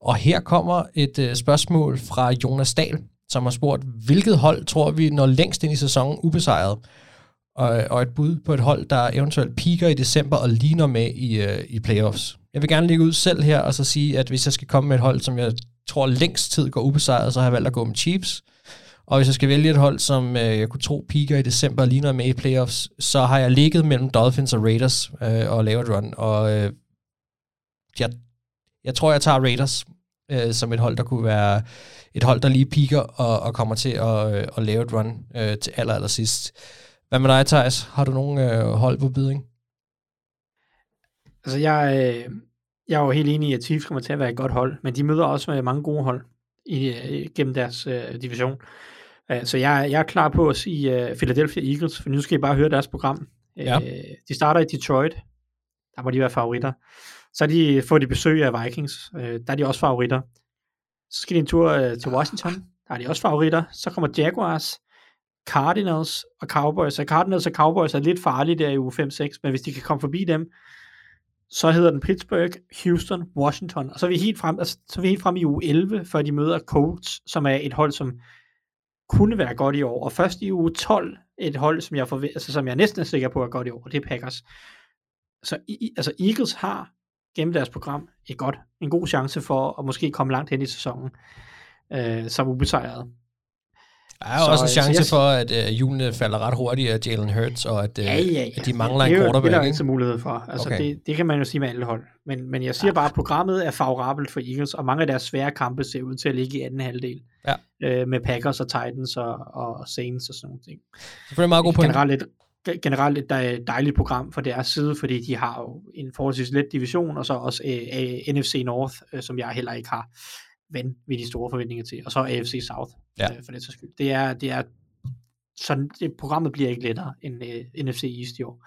Og her kommer et øh, spørgsmål fra Jonas Dahl, som har spurgt, hvilket hold tror vi når længst ind i sæsonen ubesejret? Og, øh, og et bud på et hold, der eventuelt piker i december og ligner med i, øh, i playoffs. Jeg vil gerne ligge ud selv her og så sige, at hvis jeg skal komme med et hold, som jeg tror længst tid går ubesejret, så har jeg valgt at gå med Chiefs. Og hvis jeg skal vælge et hold, som øh, jeg kunne tro piker i december lige når med i playoffs, så har jeg ligget mellem Dolphins og Raiders øh, og lavet run. Og øh, jeg, jeg tror, jeg tager Raiders øh, som et hold, der kunne være et hold, der lige piker og, og kommer til at, øh, at lave et run øh, til aller, aller sidst. Hvad med dig, Thijs? Har du nogen øh, hold på bidding? Altså, jeg, øh, jeg er jo helt enig i, at Chiefs kommer til at være et godt hold, men de møder også øh, mange gode hold i, øh, gennem deres øh, division. Uh, så jeg, jeg er klar på at sige uh, Philadelphia Eagles, for nu skal I bare høre deres program. Ja. Uh, de starter i Detroit, der må de være favoritter. Så de, får de besøg af Vikings, uh, der er de også favoritter. Så skal de en tur uh, til Washington, der er de også favoritter. Så kommer Jaguars, Cardinals og Cowboys. Så Cardinals og Cowboys er lidt farlige der i uge 5-6, men hvis de kan komme forbi dem, så hedder den Pittsburgh, Houston, Washington. Og så er vi helt frem, altså, så er vi helt frem i uge 11, før de møder Colts, som er et hold, som kunne være godt i år. Og først i uge 12, et hold, som jeg, forve- altså, som jeg næsten er sikker på er godt i år, og det er Packers. Så i, altså Eagles har gennem deres program et godt, en god chance for at måske komme langt hen i sæsonen øh, som ubesejret. Der er jo også en chance for, at øh, falder ret hurtigt af Jalen Hurts, og at, øh, Ja, ja, ja. at de mangler det, en er jo- Det er quarterback. der ikke? ikke så mulighed for. Altså, Okay. det, det kan man jo sige med alle hold. Men, men jeg siger bare, at programmet er favorabelt for Eagles, og mange af deres svære kampe ser ud til at ligge i anden halvdel. Ja. Øh, med Packers og Titans og, og Saints og sådan nogle ting. Selvfølgelig en meget god point. Generelt et, generelt et dej- dejligt program for deres side, fordi de har jo en forholdsvis let division, og så også øh, øh, NFC North, øh, som jeg heller ikke har vanvittigt store forventninger til, og så AFC South, Ja. øh, for det så skyld. Det er, det er sådan, det, programmet bliver ikke lettere end øh, NFC East i år.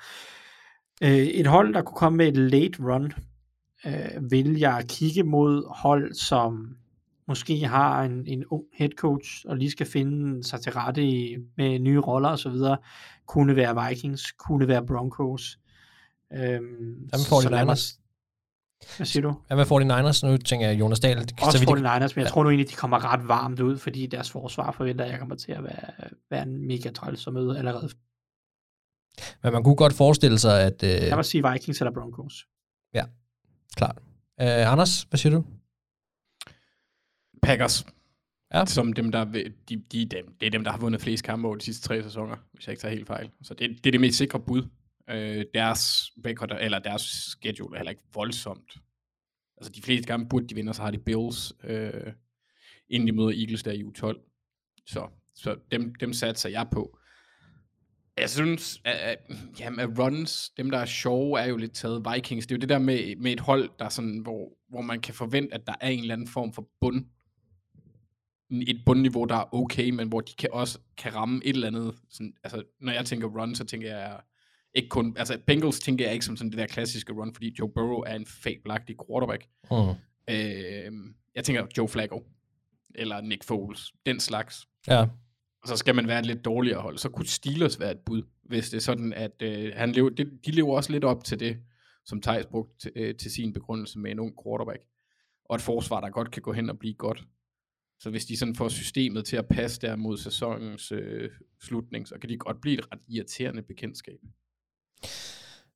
Øh, et hold, der kunne komme med et late run, øh, vil jeg kigge mod hold, som måske har en, en ung head coach, og lige skal finde sig til rette i, med nye roller osv., kunne være Vikings, kunne være Broncos. Øhm, så lad mig- 49ers? Hvad siger du? Hvad med 49ers? Nu tænker jeg Jonas Dahl. Også vidt- 49ers, men jeg Ja. tror nu egentlig, de kommer ret varmt ud, fordi deres forsvar forventer, at jeg kommer til at være, være en mega træls at møde allerede. Men man kunne godt forestille sig, at... Øh, Jeg vil sige Vikings eller Broncos. Ja, klart. Øh, Anders, hvad siger du? Packers. Ja. Som dem, der, de, de, dem, det er dem, der har vundet flest kampe over de sidste tre sæsoner, hvis jeg ikke tager helt fejl. Så det, det er det mest sikre bud. Øh, deres record, eller deres schedule er heller ikke voldsomt. Altså de fleste kampe burde de vinde, så har de Bills, øh, inden de møder Eagles der i U12. Så, så dem, dem satser jeg på. Jeg synes, at, at, jamen, at runs, dem der er sjove, er jo lidt taget Vikings. Det er jo det der med, med et hold, der sådan, hvor, hvor man kan forvente, at der er en eller anden form for bund. Et bundniveau, der er okay, men hvor de kan også kan ramme et eller andet. Sådan, altså, når jeg tænker run, så tænker jeg ikke kun... Altså, Bengals tænker jeg ikke som sådan det der klassiske run, fordi Joe Burrow er en fabelagtig quarterback. Mm. Øh, jeg tænker Joe Flacco, eller Nick Foles, den slags. Ja. Og så skal man være et lidt dårligere hold. Så kunne Steelers være et bud, hvis det er sådan, at øh, han lever, det, de lever også lidt op til det, som Thijs brugte til, øh, til sin begrundelse med en ung quarterback. Og et forsvar, der godt kan gå hen og blive godt. Så hvis de sådan får systemet til at passe der mod sæsonens øh, slutning, så kan de godt blive et ret irriterende bekendtskab.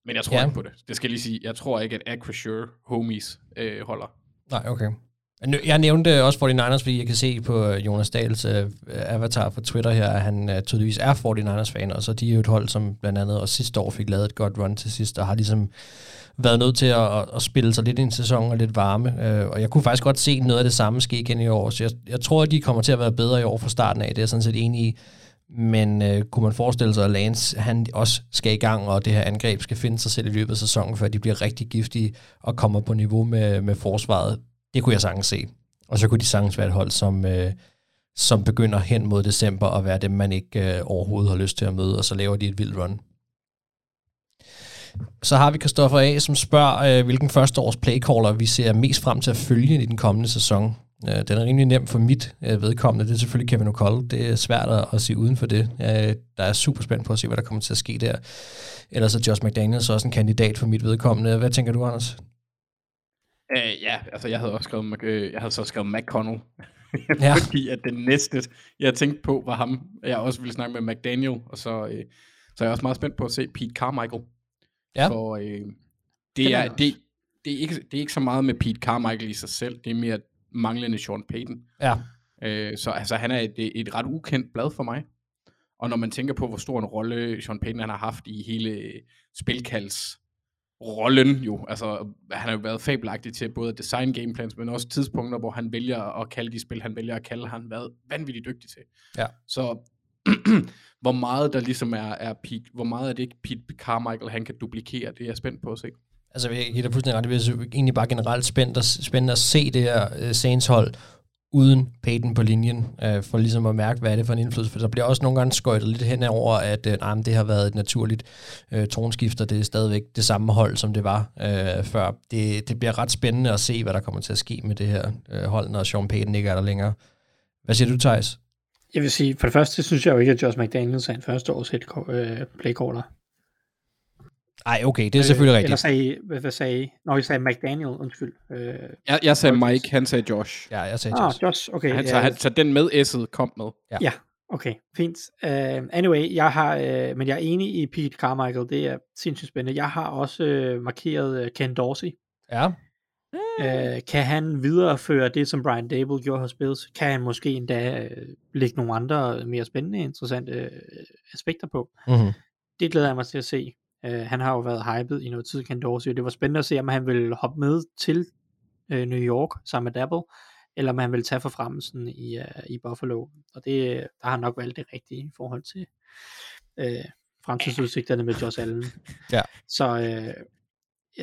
Men jeg tror Ja. ikke på det. Det skal jeg lige sige. Jeg tror ikke, at Acrisure homies øh, holder. Nej, okay. Jeg nævnte også 49ers, fordi jeg kan se på øh, Jonas Dahls øh, avatar på Twitter her, at han øh, tydeligvis er 49ers-fan, og så de er jo et hold, som blandt andet også sidste år fik lavet et godt run til sidst, og har ligesom været nødt til at, at, spille sig lidt i sæsonen og lidt varme. Øh, og jeg kunne faktisk godt se noget af det samme ske igen i år, så jeg, jeg tror, at de kommer til at være bedre i år fra starten af, det er jeg sådan set enig i. Men øh, kunne man forestille sig, at Lance han også skal i gang, og det her angreb skal finde sig selv i løbet af sæsonen, før de bliver rigtig giftige og kommer på niveau med, med forsvaret? Det kunne jeg sagtens se. Og så kunne de sagtens være et hold, som, øh, som begynder hen mod december og være dem, man ikke øh, overhovedet har lyst til at møde, og så laver de et vildt run. Så har vi Christoffer A., som spørger, øh, hvilken førsteårs playcaller vi ser mest frem til at følge i den kommende sæson. Øh, den er rimelig nem for mit øh, vedkommende. Det er selvfølgelig Kevin O'Connell. Det er svært at, at se uden for det. Øh, der er super spændt på at se, hvad der kommer til at ske der. Ellers er Josh McDaniels også en kandidat for mit vedkommende. Hvad tænker du, Anders? Uh, ja, altså jeg havde også skrevet, øh, jeg havde så skrevet McConnell. Ja. Fordi at den næste, jeg tænkte på, var ham. Jeg også ville snakke med McDaniel, og så, øh, så er jeg også meget spændt på at se Pete Carmichael. Ja. For øh, det, er det, det, er ikke, det er ikke så meget med Pete Carmichael i sig selv, det er mere manglende Sean Payton. Ja. Øh, så altså, han er et, et ret ukendt blad for mig. Og når man tænker på, hvor stor en rolle Sean Payton han har haft i hele spilkalds rollen jo, altså han har jo været fabelagtig til både at design gameplans, men også tidspunkter, hvor han vælger at kalde de spil, han vælger at kalde, han været vanvittigt dygtig til. Ja. Så hvor meget der ligesom er, er Pete, hvor meget er det ikke Pete Carmichael, han kan duplikere, det er jeg spændt på at se. Altså, jeg giver dig fuldstændig ret. Det bliver egentlig bare generelt spændt at, spændende at se det her uh, Saints hold uden Peyton på linjen, øh, for ligesom at mærke, hvad er det for en indflydelse. For der bliver også nogle gange skøjtet lidt hen over, at øh, nej, men det har været et naturligt øh, tonskift, og det er stadigvæk det samme hold, som det var øh, før. Det, det bliver ret spændende at se, hvad der kommer til at ske med det her øh, hold, når Sean Payton ikke er der længere. Hvad siger du, Thijs? Jeg vil sige, for det første synes jeg jo ikke, at Josh McDaniels er en første års head øh, playcaller. Ej, okay, det er selvfølgelig Eller rigtigt. sagde I, hvad, hvad sagde I? Nå, jeg sagde McDaniel, undskyld. Øh, Jeg, jeg sagde Mike, han sagde Josh. Ja, jeg sagde ah, Josh. Josh, okay. Han, ja, så, han, så den med S'et kom med. Ja. Ja, okay, fint. Uh, anyway, jeg har, uh, men jeg er enig i Pete Carmichael, det er sindssygt spændende. Jeg har også uh, markeret uh, Ken Dorsey. Ja. Uh, kan han videreføre det, som Brian Dable gjorde hos Bills? Kan han måske endda uh, lægge nogle andre mere spændende, interessante uh, aspekter på? Mm-hmm. Det glæder jeg mig til at se. Uh, han har jo været hyped i noget tid, Ken Dorsey, og det var spændende at se, om han vil hoppe med til uh, New York sammen med Dable, eller om han vil tage forfremmelsen i, uh, i Buffalo. Og det, der har han nok valgt det rigtige i forhold til uh, fremtidsudsigterne med Josh Allen. Ja. Så, uh,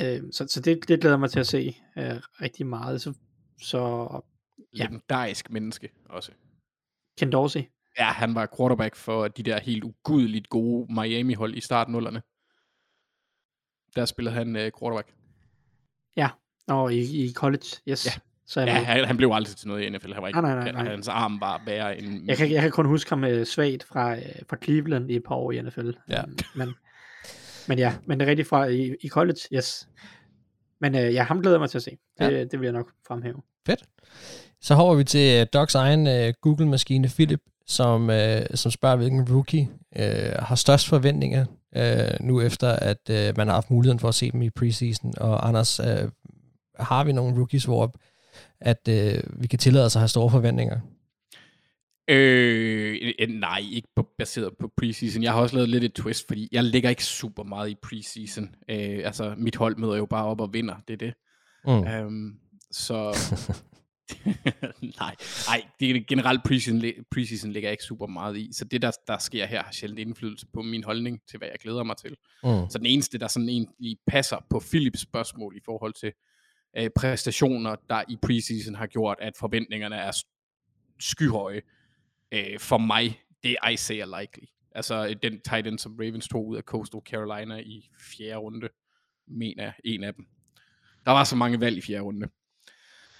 uh, så, så det, det glæder mig til at se uh, rigtig meget. Så, så Ja. Legendarisk menneske også. Ken Dorsey, Ja, han var quarterback for de der helt ugudeligt gode Miami-hold i starten nullerne. Der spillede han uh, quarterback. og i, i college, yes. Ja. Så Ja, han, han blev aldrig til noget i NFL. Han var ikke, Nej, nej, nej. Hans arm var værre end... Jeg kan, jeg kan kun huske ham uh, svagt fra, uh, fra Cleveland i et par år i NFL. Ja. Um, men, men ja, men det er rigtigt fra i, i college, yes. Men uh, ja, ham glæder jeg mig til at se. Det, ja. det vil jeg nok fremhæve. Fedt. Så hopper vi til uh, Docs egen uh, Google-maskine, Philip, som, uh, som spørger, hvilken rookie uh, har størst forventninger uh, nu efter, at uh, man har haft muligheden for at se dem i preseason. Og Anders, uh, har vi nogle rookies, hvor at uh, vi kan tillade os at have store forventninger? Øh, øh, nej, ikke på, baseret på preseason. Jeg har også lavet lidt et twist, fordi jeg ligger ikke super meget i preseason. Øh, altså, mit hold møder jo bare op og vinder, det er det. Mm. Øhm, så... nej, nej, det er generelt preseason, preseason ligger jeg ikke super meget i. Så det, der, der sker her, har sjældent indflydelse på min holdning til, hvad jeg glæder mig til. Mm. Så den eneste, der sådan egentlig passer på Philips spørgsmål i forhold til øh, præstationer, der i preseason har gjort, at forventningerne er skyhøje, øh, for mig, det er Isaiah Likely. Altså øh, den tight end, som Ravens tog ud af Coastal Carolina i fjerde runde, mener jeg, en af dem. Der var så mange valg i fjerde runde,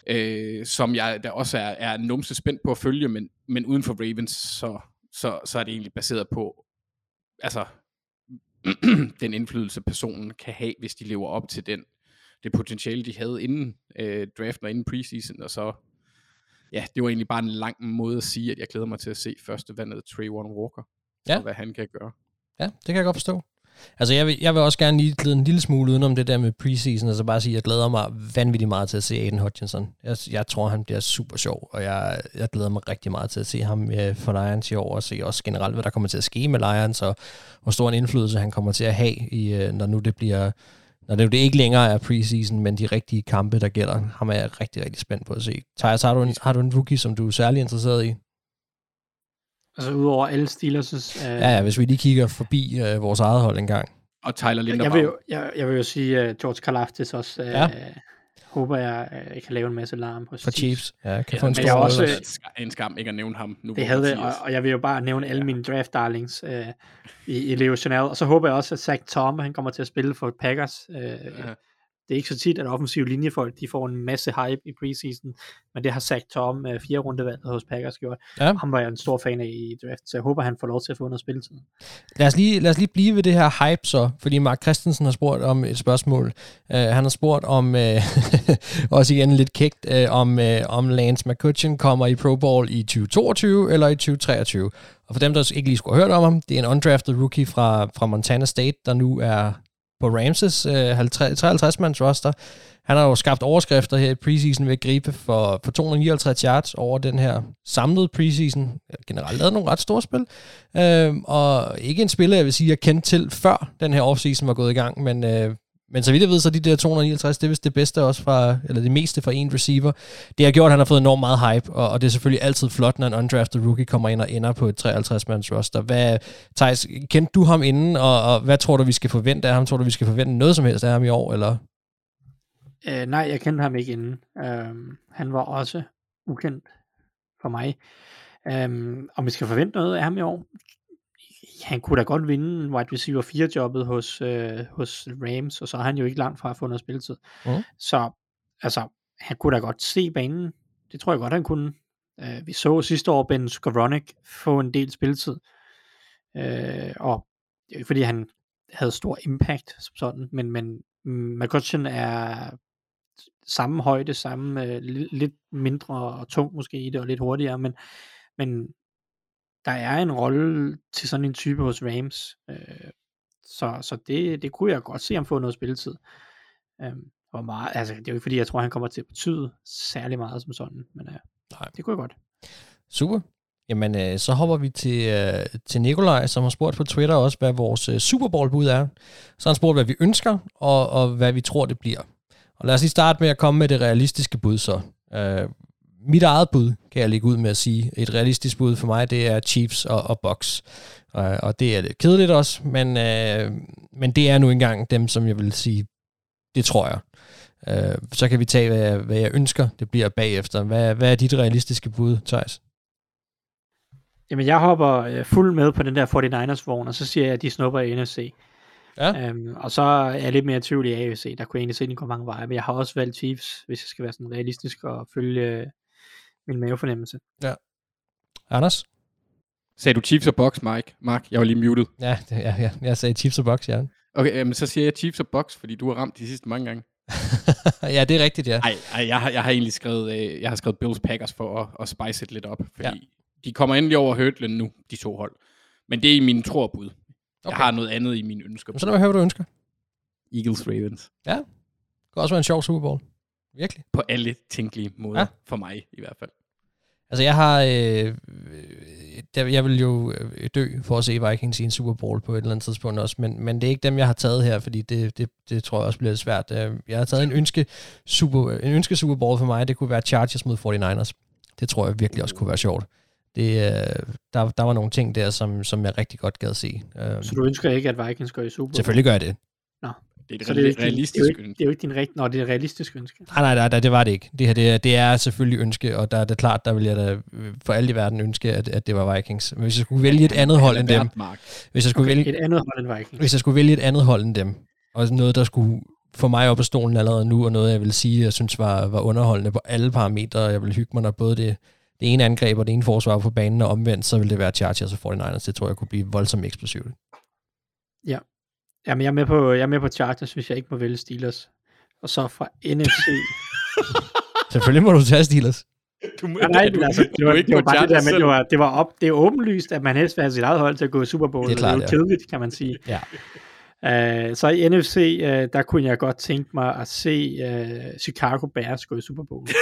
øh, som jeg der også er, er numse spændt på at følge, men, men uden for Ravens, så, så, så er det egentlig baseret på, altså, den indflydelse personen kan have, hvis de lever op til den, det potentiale, de havde inden øh, draften og inden preseason, og så ja, det var egentlig bare en lang måde at sige, at jeg glæder mig til at se første vandet Trayvon Walker, Ja. og hvad han kan gøre. Ja, det kan jeg godt forstå. Altså, jeg vil, jeg vil også gerne lige glide en lille smule udenom det der med preseason, og så bare sige, at jeg glæder mig vanvittigt meget til at se Aiden Hutchinson. Jeg, jeg tror, han bliver super sjov, og jeg, jeg glæder mig rigtig meget til at se ham øh, for Lions i år, og se også generelt, hvad der kommer til at ske med Lions, og hvor stor en indflydelse han kommer til at have, i, øh, når nu det bliver når det, det ikke længere er preseason, men de rigtige kampe, der gælder. Ham er jeg rigtig, rigtig spændt på at se. Thijs, har du en, har du en rookie, som du er særlig interesseret i? Altså udover alle Steelers' øh, Ja, ja, hvis vi lige kigger forbi øh, vores eget hold en gang. Og Tyler Linderbaum. jeg, vil jo, jeg, jeg vil jo sige, at George Kalafdis også øh, Ja. ja. håber jeg øh, kan lave en masse larm hos For Chiefs. Ja, kan Ja, få en men stor jeg også- er en skam ikke at nævne ham. Nu Det havde det, og, og jeg vil jo bare nævne alle mine draft darlings øh, i, i Leo Chanel, og så håber jeg også, at Zach Tom, han kommer til at spille for Packers. Øh, Ja. Det er ikke så tit, at offensive linjefolk, de får en masse hype i preseason, men det har Zach Tom, øh, fire rundevalget hos Packers, gjort. Ja. Ham var jeg en stor fan af i draft, så jeg håber, han får lov til at få noget spilletid. Lad os, lige, lad os lige blive ved det her hype så, fordi Mark Christensen har spurgt om et spørgsmål. Uh, han har spurgt om, uh, også igen lidt kægt, uh, om, uh, om Lance McCutcheon kommer i Pro Bowl i 2022 eller i 2023. Og for dem, der ikke lige skulle have hørt om ham, det er en undrafted rookie fra, fra Montana State, der nu er på Ramses øh, 53-mands roster. Han har jo skabt overskrifter her i preseason ved at gribe for, for 259 yards over den her samlede preseason. Generelt lavet nogle ret store spil. Øh, og ikke en spiller, jeg vil sige, jeg kendte til før den her offseason var gået i gang, men, øh, men så vidt jeg ved, så de der 259, det er vist det bedste også fra, eller det meste fra en receiver. Det har gjort, at han har fået enormt meget hype, og, og det er selvfølgelig altid flot, når en undrafted rookie kommer ind og ender på et 53-mands roster. Hvad, Thijs, kendte du ham inden, og, og hvad tror du, vi skal forvente af ham? Tror du, vi skal forvente noget som helst af ham i år, eller? Øh, nej, jeg kendte ham ikke inden. Øh, han var også ukendt for mig. Um, om vi skal forvente noget af ham i år? Han kunne da godt vinde wide receiver 4-jobbet hos, uh, hos Rams, og så er han jo ikke langt fra at få noget spilletid. Mm. Så altså, han kunne da godt se banen. Det tror jeg godt, han kunne. Uh, vi så sidste år Ben Skowronek få en del spilletid. Uh, og det er ikke, fordi han havde stor impact som sådan, men, men McCutcheon er samme højde, samme øh, lidt mindre og tung måske i det, og lidt hurtigere, men, men der er en rolle til sådan en type hos Rams, øh, så, så det, det kunne jeg godt se ham få noget spilletid. Øh, og meget, altså, det er jo ikke fordi, jeg tror, han kommer til at betyde særlig meget som sådan, men øh, Nej. det kunne jeg godt. Super. Jamen, øh, så hopper vi til, øh, til Nikolaj, som har spurgt på Twitter også, hvad vores øh, Super Bowl-bud er. Så han spurgt, hvad vi ønsker, og, og hvad vi tror, det bliver. Og lad os lige starte med at komme med det realistiske bud så. Øh, mit eget bud, kan jeg lægge ud med at sige. Et realistisk bud for mig, det er Chiefs og, og Bucks. Øh, og det er lidt kedeligt også, men, øh, men det er nu engang dem, som jeg vil sige, det tror jeg. Øh, så kan vi tage, hvad jeg, hvad jeg ønsker, det bliver bagefter. Hvad, hvad er dit realistiske bud, Thijs? Jamen, jeg hopper øh, fuld med på den der 49ers-vogn, og så siger jeg, at de snupper i NFC. Ja. Øhm, og så er jeg lidt mere i tvivl i AFC. Der kunne jeg egentlig se, at de går mange veje. Men jeg har også valgt Chiefs, hvis jeg skal være sådan realistisk og følge min mavefornemmelse. Ja. Anders? Sagde du Chiefs og Bucks, Mike? Mark, jeg var lige muted. Ja, det, ja, ja. jeg sagde Chiefs og Bucks, ja. Okay, jamen, så siger jeg Chiefs og Bucks, fordi du har ramt de sidste mange gange. ja, det er rigtigt, ja. Ej, ej jeg, har, jeg har egentlig skrevet, øh, jeg har skrevet Bills Packers for at, at spice det lidt op, fordi ja. de kommer endelig over hurdlen nu, de to hold. Men det er i mine trorbud. Okay. Jeg har noget andet i mine ønsker. Så lad mig høre, hvad du ønsker. Eagles Ravens. Ja, det kan også være en sjov Super Bowl. Virkelig. På alle tænkelige måder, Ja. for mig i hvert fald. Altså, jeg har... Øh, jeg vil jo øh, dø for at se Vikings i en Super Bowl på et eller andet tidspunkt også, men, men det er ikke dem, jeg har taget her, fordi det, det, det tror jeg også bliver lidt svært. Øh, Jeg har taget en ønske, super, en ønske Super Bowl for mig, det kunne være Chargers mod 49ers. Det tror jeg virkelig også kunne være sjovt. Det, øh, der, der var nogle ting der, som, som jeg rigtig godt gad se. Så du ønsker ikke, at Vikings går i Super Bowl? Selvfølgelig gør jeg det. Det er et Så det er jo ikke, realistisk det er jo ikke, ønske. det er jo ikke din rigt... Nå, det er et realistisk ønske. Nej, nej, nej, nej, det var det ikke. Det her, det er, det er selvfølgelig ønske, og der er det klart, der vil jeg da øh, for alt i verden ønske, at, at det var Vikings. Men hvis jeg skulle vælge et andet hold end dem, hvis jeg skulle Okay, vælge, et andet hold end Vikings. hvis jeg skulle vælge et andet hold end dem, og noget, der skulle få mig op af stolen allerede nu, og noget, jeg vil sige, jeg synes var, var underholdende på alle parametre, og jeg vil hygge mig, når både det, det ene angreb og det ene forsvar var på banen, og omvendt, så ville det være Chargers og 49ers. Det tror jeg kunne blive voldsomt eksplosivt. Ja. Jamen, jeg er med på, jeg er med på Chargers, hvis jeg ikke må vælge Steelers. Og så fra NFC. Selvfølgelig må du tage Steelers. Du må, Ja, nej, du, men altså, det var, du er ikke det var på bare det der selv. det var, det var op, det er åbenlyst, at man helst vil have sit eget hold til at gå i Super Bowl. Det er klart, det er ja. jo kedeligt, kan man sige. Ja. Uh, så i NFC, uh, der kunne jeg godt tænke mig at se uh, Chicago Bears gå i Super Bowl.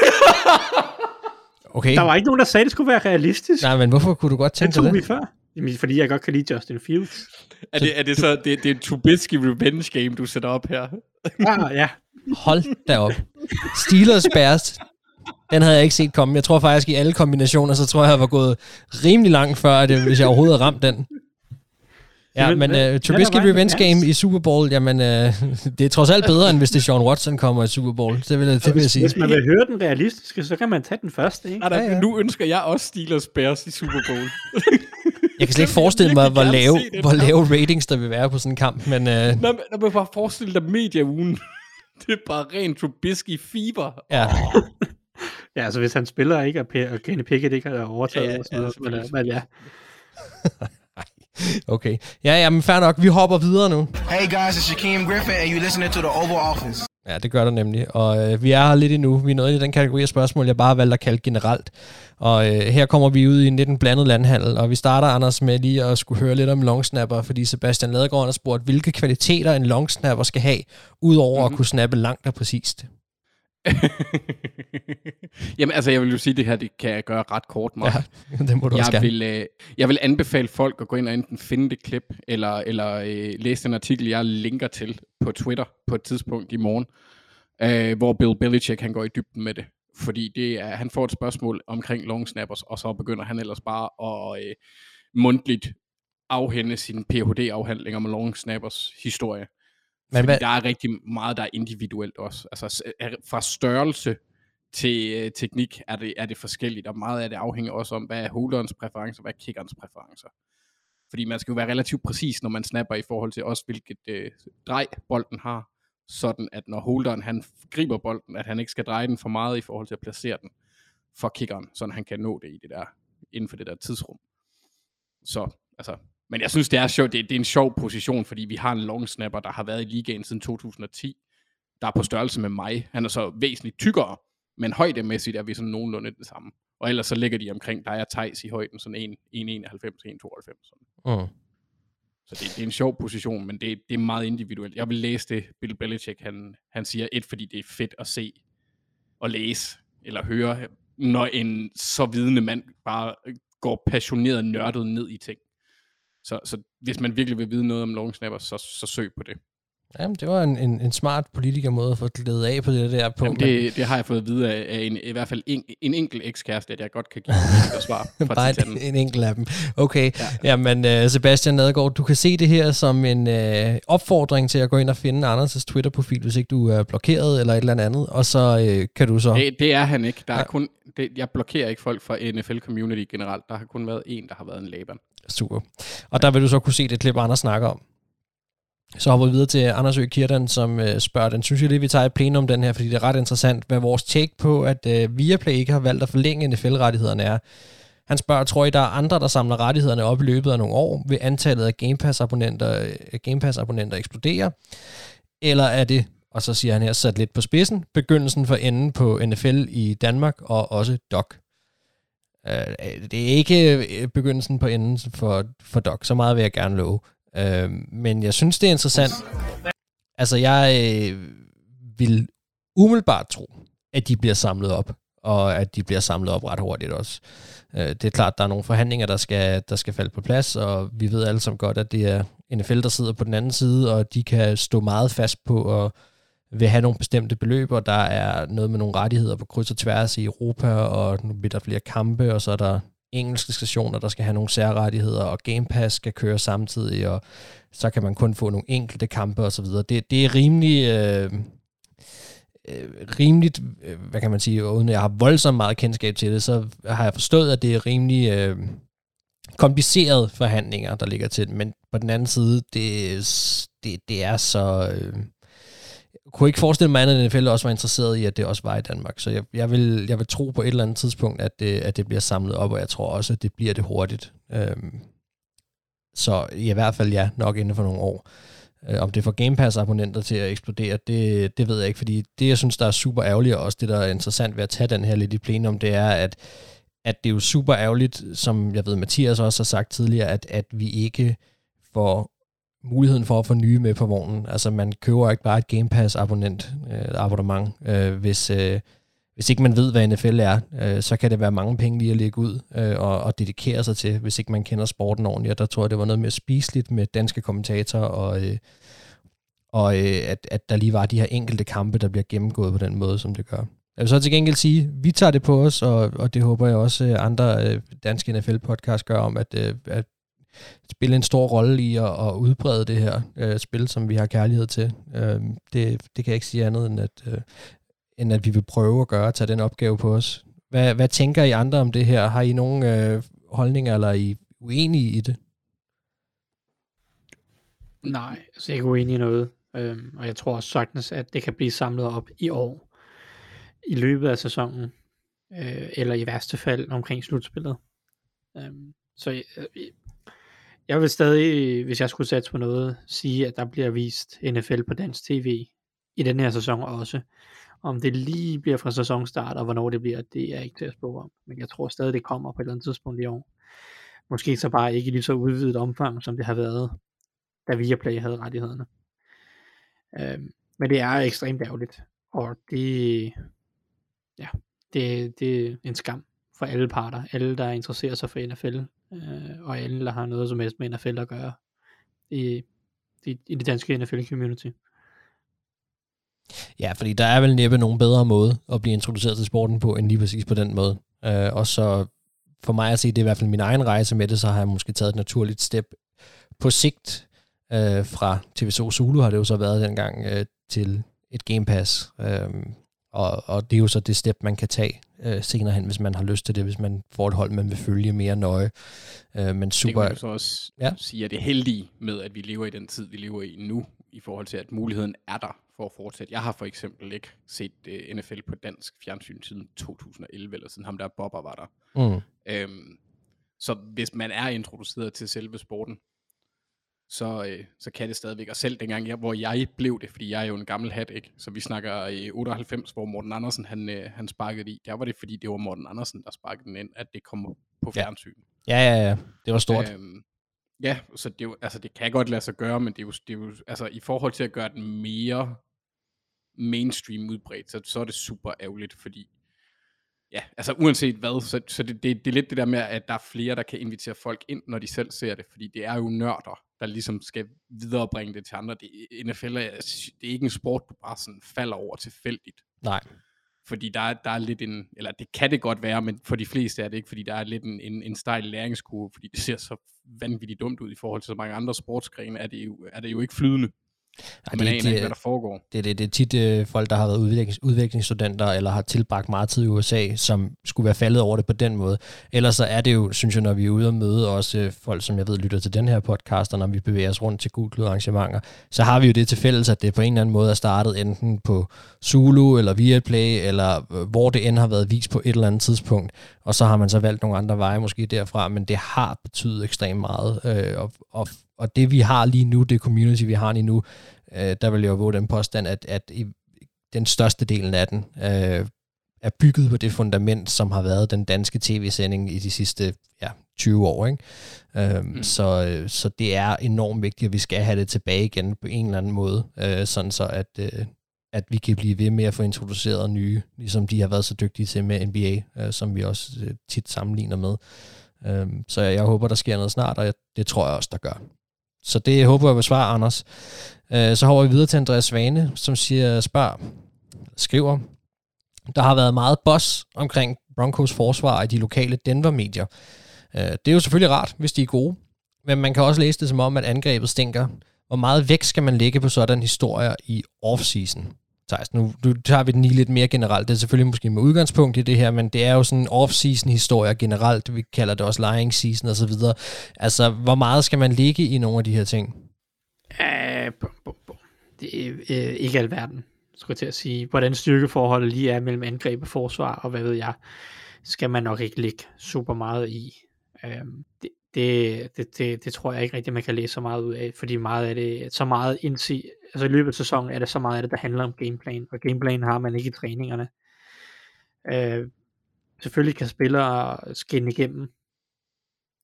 Okay. Der var ikke nogen, der sagde, at det skulle være realistisk. Nej, men hvorfor kunne du godt det tænke tog vi det? før. Jamen, fordi jeg godt kan lide Justin Fields. Er det, er det så, det, det er en Trubisky revenge game, du sætter op her? Ah, ja. Hold da op. Steelers Bears. Den havde jeg ikke set komme. Jeg tror faktisk, i alle kombinationer, så tror jeg, jeg var gået rimelig langt før, at det, hvis jeg overhovedet havde ramt den. Ja, men uh, Trubisky Revenge Game i Super Bowl, jamen, uh, det er trods alt bedre, end hvis det er Sean Watson kommer i Super Bowl. Det vil, jeg- det vil jeg sige. Hvis man vil høre den realistiske, så kan man tage den første, ikke? Ja, Nu ønsker jeg også Steelers Bears i Super Bowl. Jeg kan slet ikke forestille mig, hvor lave, hvor lave ratings der vil være på sådan en kamp, men uh, Nå, men, når man bare forestille dig medieugen. Det er bare ren Trubisky fever. Ja. Ja, altså hvis han spiller ikke, og, Kenny Pickett ikke har overtaget, Ja, ja, ja, og sådan noget, men, selvfølgelig. øh, men ja. Okay. Ja, ja, men fair nok. Vi hopper videre nu. Hey guys, it's Shaquem Griffin, and you're listening to the Oval Office. Ja, det gør der nemlig. Og øh, vi er her lidt endnu. Vi er nået i den kategori af spørgsmål, jeg bare har valgt at kalde generelt. Og øh, her kommer vi ud i en lidt en blandet landhandel. Og vi starter, Anders, med lige at skulle høre lidt om longsnapper, fordi Sebastian Ladegaard har spurgt, hvilke kvaliteter en longsnapper skal have, udover mm-hmm. at kunne snappe langt og præcist. Jamen altså, jeg vil jo sige, at det her det kan jeg gøre ret kort meget. Ja, det må du jeg også vil, øh, jeg vil anbefale folk at gå ind og enten finde det klip, eller, eller øh, læse den artikel, jeg linker til på Twitter på et tidspunkt i morgen, øh, hvor Bill Belichick han går i dybden med det. Fordi det er, han får et spørgsmål omkring long snappers, og så begynder han ellers bare at øh, mundtligt afhænde sin Ph.D.-afhandling om long snappers historie. Men hvad- der er rigtig meget, der er individuelt også. Altså fra størrelse til øh, teknik er det, er det forskelligt, og meget af det afhænger også om, hvad er holderens præferencer, hvad er kickerens præferencer. Fordi man skal jo være relativt præcis, når man snapper i forhold til også, hvilket øh, drej bolden har, sådan at når holderen han griber bolden, at han ikke skal dreje den for meget i forhold til at placere den for kickeren, så han kan nå det i det der, inden for det der tidsrum. Så, altså, men jeg synes, det er sjovt. Det, det er en sjov position, fordi vi har en long snapper, der har været i ligaen siden 2010, der er på størrelse med mig. Han er så væsentligt tykkere, men højdemæssigt er vi sådan nogenlunde det samme. Og ellers så ligger de omkring dig og Thijs i højden, sådan 1,91-1,92. Sådan. Mm. Så det, det er en sjov position, men det, det er meget individuelt. Jeg vil læse det, Bill Belichick, han, han siger, et, fordi det er fedt at se og læse, eller høre, når en så vidende mand bare går passioneret nørdet ned i ting. Så, så hvis man virkelig vil vide noget om long snappers, så, så søg på det. Jamen, det var en, en, en smart politikermåde at få glædet af på det der punkt. Jamen, det, det har jeg fået at vide af, af en, i hvert fald en, en enkelt ekskæreste, at jeg godt kan give et svar fra Bare en, en enkelt af dem. Okay, ja. jamen uh, Sebastian Nadegaard, du kan se det her som en uh, opfordring til at gå ind og finde Anders' Twitter-profil, hvis ikke du er blokeret eller et eller andet, og så uh, kan du så... Det, det er han ikke. Der er kun, det, jeg blokerer ikke folk fra NFL-community generelt. Der har kun været en, der har været en Laban. Super. Og der vil du så kunne se det klip, Anders snakker om. Så hopper vi videre til Anders Ø. Kirtan, som øh, spørger, den synes jeg lige, vi tager et plenum den her, fordi det er ret interessant, hvad vores take på, at øh, Viaplay ikke har valgt at forlænge NFL-rettighederne er. Han spørger, tror I, der er andre, der samler rettighederne op i løbet af nogle år? Vil antallet af Game Pass-abonnenter, øh, Game Pass-abonnenter eksplodere? Eller er det, og så siger han her, sat lidt på spidsen, begyndelsen for enden på NFL i Danmark og også DOC? Øh, det er ikke øh, begyndelsen på enden for, for Doc. Så meget vil jeg gerne love. Øh, men jeg synes, det er interessant. Altså, jeg øh, vil umiddelbart tro, at de bliver samlet op. Og at de bliver samlet op ret hurtigt også. Øh, det er klart, der er nogle forhandlinger, der skal, der skal falde på plads, og vi ved alle sammen godt, at det er NFL, der sidder på den anden side, og de kan stå meget fast på at vil have nogle bestemte beløb, og der er noget med nogle rettigheder på kryds og tværs i Europa, og nu bliver der flere kampe, og så er der engelske stationer, der skal have nogle særrettigheder, og Game Pass skal køre samtidig, og så kan man kun få nogle enkelte kampe og så videre. Det, det er rimelig... Øh, øh rimeligt, øh, hvad kan man sige, uden at jeg har voldsomt meget kendskab til det, så har jeg forstået, at det er rimelig øh, komplicerede forhandlinger, der ligger til Men på den anden side, det, det, det er så... Øh, jeg kunne ikke forestille mig, at NFL også var interesseret i, at det også var i Danmark. Så jeg, jeg, vil, jeg vil tro på et eller andet tidspunkt, at det, at det bliver samlet op, og jeg tror også, at det bliver det hurtigt. Øhm, så i hvert fald ja, nok inden for nogle år. Øh, om det får Game Pass-abonnenter til at eksplodere, det, det ved jeg ikke, fordi det, jeg synes, der er super ærgerligt, og også det, der er interessant ved at tage den her lidt i plenum, det er, at, at det er jo super ærgerligt, som jeg ved, Mathias også har sagt tidligere, at, at vi ikke får muligheden for at få nye med på vognen. Altså man køber ikke bare et Game Pass abonnent, øh, abonnement, øh, hvis, øh, hvis ikke man ved, hvad NFL er, øh, så kan det være mange penge lige at lægge ud øh, og, og dedikere sig til, hvis ikke man kender sporten ordentligt. Og der tror jeg, det var noget mere spiseligt med danske kommentatorer, og, øh, og øh, at, at der lige var de her enkelte kampe, der bliver gennemgået på den måde, som det gør. Jeg vil så til gengæld sige, vi tager det på os, og, og det håber jeg også øh, andre øh, danske NFL-podcast gør om, at, øh, at spille en stor rolle i at, at udbrede det her øh, spil, som vi har kærlighed til. Øh, det, det kan jeg ikke sige andet, end at, øh, end at vi vil prøve at gøre, at tage den opgave på os. Hvad, hvad tænker I andre om det her? Har I nogen øh, holdninger, eller er I uenige i det? Nej, altså jeg er ikke uenig i noget. Øhm, og jeg tror også sagtens, at det kan blive samlet op i år, i løbet af sæsonen, øh, eller i værste fald omkring slutspillet. Øhm, så jeg, jeg jeg vil stadig, hvis jeg skulle satse på noget, sige, at der bliver vist NFL på dansk tv i den her sæson også. Om det lige bliver fra sæsonstart, og hvornår det bliver, det er ikke til at spå om. Men jeg tror stadig, det kommer på et eller andet tidspunkt i år. Måske så bare ikke i lige så udvidet omfang, som det har været, da Viaplay havde rettighederne. Øhm, men det er ekstremt ærgerligt, og det, ja, det, det er en skam for alle parter, alle der interesserer sig for NFL, øh, og alle der har noget som helst med NFL at gøre i, i, i det danske NFL-community. Ja, fordi der er vel næppe nogen bedre måde at blive introduceret til sporten på, end lige præcis på den måde. Øh, og så for mig at se, det er i hvert fald min egen rejse med det, så har jeg måske taget et naturligt step på sigt øh, fra TV2 Zulu har det jo så været dengang øh, til et Game Pass. Øh, og, og det er jo så det step, man kan tage øh, senere hen, hvis man har lyst til det, hvis man får et hold, man vil følge mere nøje. Øh, men super... Det kan man så også ja. sige, at det er heldige med, at vi lever i den tid, vi lever i nu, i forhold til, at muligheden er der for at fortsætte. Jeg har for eksempel ikke set uh, øh, NFL på dansk fjernsyn siden 2011, eller siden ham der Bobber var der. Mm. Øhm, så hvis man er introduceret til selve sporten, så, øh, så kan det stadigvæk. Og selv dengang, jeg, hvor jeg blev det, fordi jeg er jo en gammel hat, ikke? så vi snakker i 98, hvor Morten Andersen han, øh, han sparkede i. Der var det, fordi det var Morten Andersen, der sparkede den ind, at det kom på fjernsyn. Ja, ja, ja. ja. Det var stort. Øhm, ja, så det, jo, altså, det kan godt lade sig gøre, men det er jo, det er jo altså, i forhold til at gøre den mere mainstream udbredt, så, så er det super ærgerligt, fordi ja, altså uanset hvad, så, så det, det, det er lidt det der med, at der er flere, der kan invitere folk ind, når de selv ser det, fordi det er jo nørder, der ligesom skal viderebringe det til andre. Det, NFL er, det er ikke en sport, du bare sådan falder over tilfældigt. Nej. Fordi der er, der er lidt en, eller det kan det godt være, men for de fleste er det ikke, fordi der er lidt en, en, en stejl læringskurve, fordi det ser så vanvittigt dumt ud i forhold til så mange andre sportsgrene, er det jo, er det jo ikke flydende. Ja, man det, aner ikke, hvad der foregår. Det, det, det er tit øh, folk, der har været udviklings, udviklingsstudenter, eller har tilbragt meget tid i USA, som skulle være faldet over det på den måde. Ellers så er det jo, synes jeg, når vi er ude og møde også øh, folk, som jeg ved lytter til den her podcast, og når vi bevæger os rundt til Google arrangementer, så har vi jo det til fælles, at det på en eller anden måde er startet enten på Zulu, eller Viaplay, eller øh, hvor det end har været vist på et eller andet tidspunkt, og så har man så valgt nogle andre veje måske derfra, men det har betydet ekstremt meget, øh, og, og og det vi har lige nu, det community vi har lige nu, øh, der vil jeg jo våge den påstand, at, at i, den største delen af den øh, er bygget på det fundament, som har været den danske tv-sending i de sidste ja, 20 år. Ikke? Øh, mm. så, øh, så det er enormt vigtigt, at vi skal have det tilbage igen på en eller anden måde, øh, sådan så at, øh, at vi kan blive ved med at få introduceret nye, ligesom de har været så dygtige til med NBA, øh, som vi også øh, tit sammenligner med. Øh, så jeg, jeg håber, der sker noget snart, og det tror jeg også, der gør. Så det håber jeg vil svare, Anders. Øh, så hopper vi videre til Andreas Svane, som siger, spørg, skriver, der har været meget boss omkring Broncos forsvar i de lokale Denver-medier. Øh, det er jo selvfølgelig rart, hvis de er gode, men man kan også læse det som om, at angrebet stinker. Hvor meget vægt skal man lægge på sådan historier i offseason? Thijs, nu, nu tager vi den lige lidt mere generelt. Det er selvfølgelig måske med udgangspunkt i det her, men det er jo sådan off-season historier generelt. Vi kalder det også lying season og så videre. Altså, hvor meget skal man ligge i nogle af de her ting? Æh, bum, bum, bum. Det er øh, ikke alverden, skulle jeg til at sige. Hvordan styrkeforholdet lige er mellem angreb og forsvar, og hvad ved jeg, skal man nok ikke ligge super meget i. Uh, det, det, det, det, det tror jeg ikke rigtigt, man kan læse så meget ud af, fordi meget af det, så meget indse, altså i løbet af sæsonen er det så meget af det, der handler om gameplan, og gameplan har man ikke i træningerne. Øh, selvfølgelig kan spillere skinne igennem,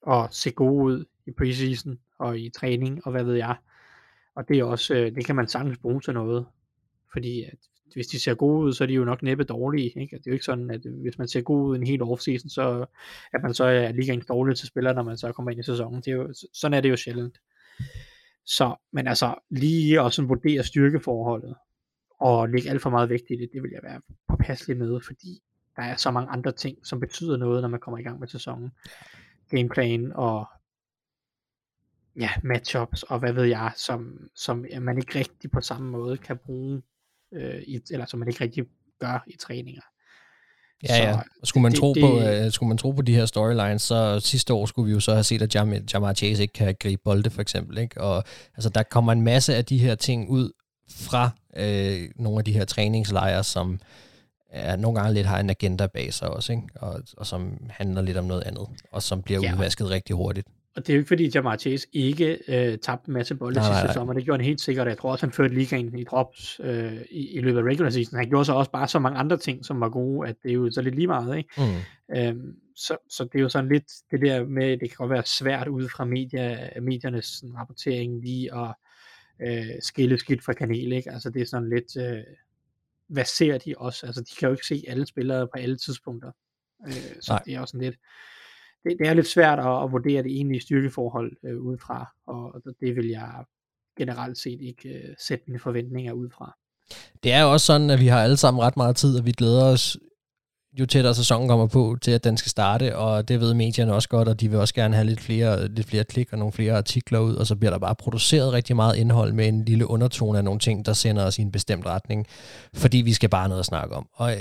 og se gode ud i preseason, og i træning, og hvad ved jeg. Og det er også, øh, det kan man sagtens bruge til noget, fordi at hvis de ser gode ud, så er de jo nok næppe dårlige. Ikke? Det er jo ikke sådan, at hvis man ser god ud en helt offseason, så at man så er lige dårlig til spiller, når man så kommer ind i sæsonen. Det er jo, sådan er det jo sjældent. Så, men altså, lige at sådan vurdere styrkeforholdet, og lægge alt for meget vægt i det, det vil jeg være påpasselig med, fordi der er så mange andre ting, som betyder noget, når man kommer i gang med sæsonen. Gameplan og ja, matchups og hvad ved jeg, som, som man ikke rigtig på samme måde kan bruge, øh, i, eller som man ikke rigtig gør i træninger. Ja, ja. Og skulle man, det, tro det, på, uh, skulle man tro på de her storylines, så sidste år skulle vi jo så have set, at Jam, Jamar Chase ikke kan gribe bolde, for eksempel. Ikke? Og altså, der kommer en masse af de her ting ud fra øh, nogle af de her træningslejre, som er, nogle gange lidt har en agenda bag sig også, ikke? Og, og som handler lidt om noget andet, og som bliver Ja. ja. udvasket rigtig hurtigt. Og det er jo ikke fordi, Jamar Chase ikke øh, tabte en masse bolde sidste nej. sommer. Det gjorde han helt sikkert. Jeg tror også, han førte ligaen i drops øh, i, i løbet af regular season. Han gjorde så også bare så mange andre ting, som var gode, at det er jo så lidt lige meget. Ikke? Mm. Øhm, så, så det er jo sådan lidt det der med, det kan godt være svært ud fra media, mediernes sådan, rapportering lige at øh, skille skidt fra kanel. Ikke? Altså det er sådan lidt, øh, hvad ser de også? Altså de kan jo ikke se alle spillere på alle tidspunkter. Øh, så Nej. det er jo sådan lidt, det, det er lidt svært at, at vurdere det egentlige styrkeforhold øh, udefra, og det vil jeg generelt set ikke øh, sætte mine forventninger ud fra. Det er jo også sådan, at vi har alle sammen ret meget tid, og vi glæder os jo tættere sæsonen kommer på, til at den skal starte, og det ved medierne også godt, og de vil også gerne have lidt flere, lidt flere klik og nogle flere artikler ud, og så bliver der bare produceret rigtig meget indhold med en lille undertone af nogle ting, der sender os i en bestemt retning, fordi vi skal bare noget at snakke om. Og øh,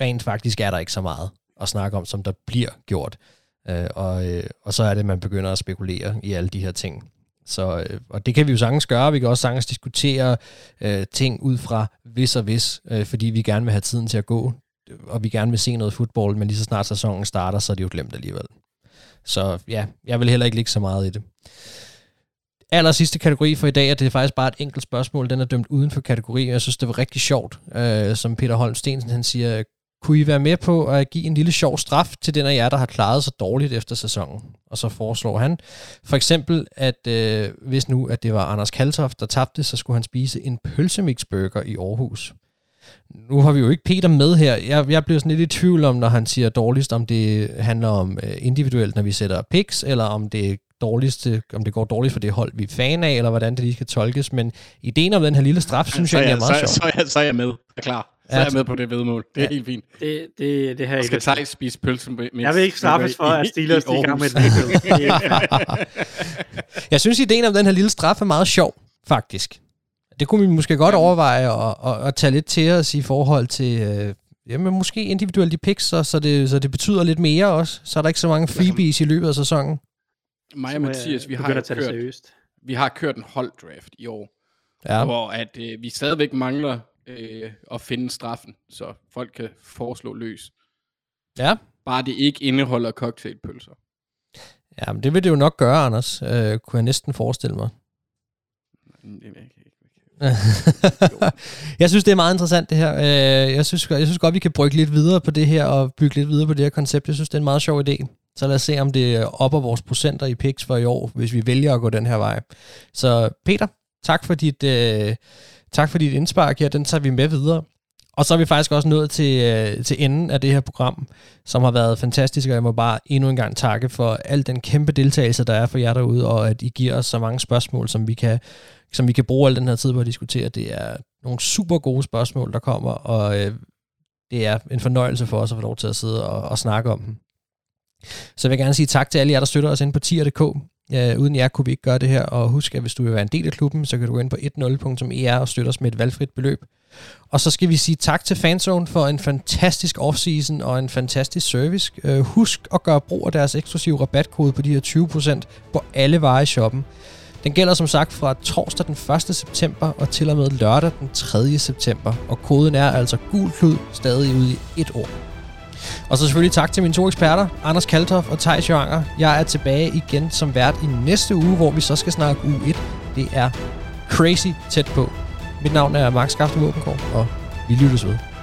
rent faktisk er der ikke så meget at snakke om, som der bliver gjort. Øh, og, øh, og så er det, man begynder at spekulere i alle de her ting. Så, øh, og det kan vi jo sagtens gøre. Vi kan også sagtens diskutere øh, ting ud fra hvis og hvis, øh, fordi vi gerne vil have tiden til at gå, og vi gerne vil se noget fodbold, men lige så snart sæsonen starter, så er det jo glemt alligevel. Så ja, jeg vil heller ikke ligge så meget i det. Aller sidste kategori for i dag, og det er faktisk bare et enkelt spørgsmål, den er dømt uden for kategori, og jeg synes, det var rigtig sjovt, øh, som Peter Holm Stensen, han siger, kunne I være med på at give en lille sjov straf til den af jer, der har klaret sig dårligt efter sæsonen? Og så foreslår han for eksempel, at øh, hvis nu, at det var Anders Kaltoft, der tabte, så skulle han spise en pølsemixburger i Aarhus. Nu har vi jo ikke Peter med her. Jeg, jeg bliver sådan lidt i tvivl om, når han siger dårligst, om det handler om øh, individuelt, når vi sætter picks, eller om det dårligste, om det går dårligt for det hold, vi er fan af, eller hvordan det lige skal tolkes. Men ideen om den her lille straf, synes så jeg er egentlig er meget så, sjov. så, jeg, så er jeg med. Jeg er klar. Så Ja, er jeg med på det vedmål. Det er ja. helt fint. Det, det, det her skal Thijs spise pølse med Jeg vil ikke straffes for, at Steelers er i gang med. Det jeg synes, ideen om den her lille straf er meget sjov, faktisk. Det kunne vi måske godt overveje at, at, at tage lidt til os i forhold til, øh, jamen måske individuelt de picks, så, så, det, så det betyder lidt mere også. Så er der ikke så mange freebies i løbet af sæsonen. Mig og Mathias, vi har, begynde jo at tage det kørt, seriøst. vi har kørt en holddraft i år, Ja. hvor at, øh, vi stadigvæk mangler øh, at finde straffen, så folk kan foreslå løs. Ja. Bare det ikke indeholder cocktailpølser. Ja, men det vil det jo nok gøre, Anders. Øh, kunne jeg næsten forestille mig. jeg synes, det er meget interessant det her. Øh, jeg, synes, jeg synes godt, vi kan brygge lidt videre på det her, og bygge lidt videre på det her koncept. Jeg synes, det er en meget sjov idé. Så lad os se, om det opper vores procenter i picks for i år, hvis vi vælger at gå den her vej. Så Peter, tak for dit, øh, tak for dit indspark her. Den tager vi med videre. Og så er vi faktisk også nået til, øh, til enden af det her program, som har været fantastisk, og jeg må bare endnu en gang takke for al den kæmpe deltagelse, der er for jer derude, og at I giver os så mange spørgsmål, som vi kan, som vi kan bruge al den her tid på at diskutere. Det er nogle super gode spørgsmål, der kommer, og øh, det er en fornøjelse for os at få lov til at sidde og, og snakke om dem. Så vil gerne sige tak til alle jer, der støtter os inde på tier.dk. Øh, uden jer kunne vi ikke gøre det her, og husk, at hvis du vil være en del af klubben, så kan du gå ind på 10.er og støtte os med et valgfrit beløb. Og så skal vi sige tak til Fanzone for en fantastisk offseason og en fantastisk service. Øh, husk at gøre brug af deres eksklusive rabatkode på de her 20% på alle varer i shoppen. Den gælder som sagt fra torsdag den 1. september og til og med lørdag den 3. september. Og koden er altså gulklud stadig ude i et år. Og så selvfølgelig tak til mine to eksperter, Anders Kaltoff og Thijs Joanger. Jeg er tilbage igen som vært i næste uge, hvor vi så skal snakke uge 1. Det er crazy tæt på. Mit navn er Max Skafte og vi lyttes ved.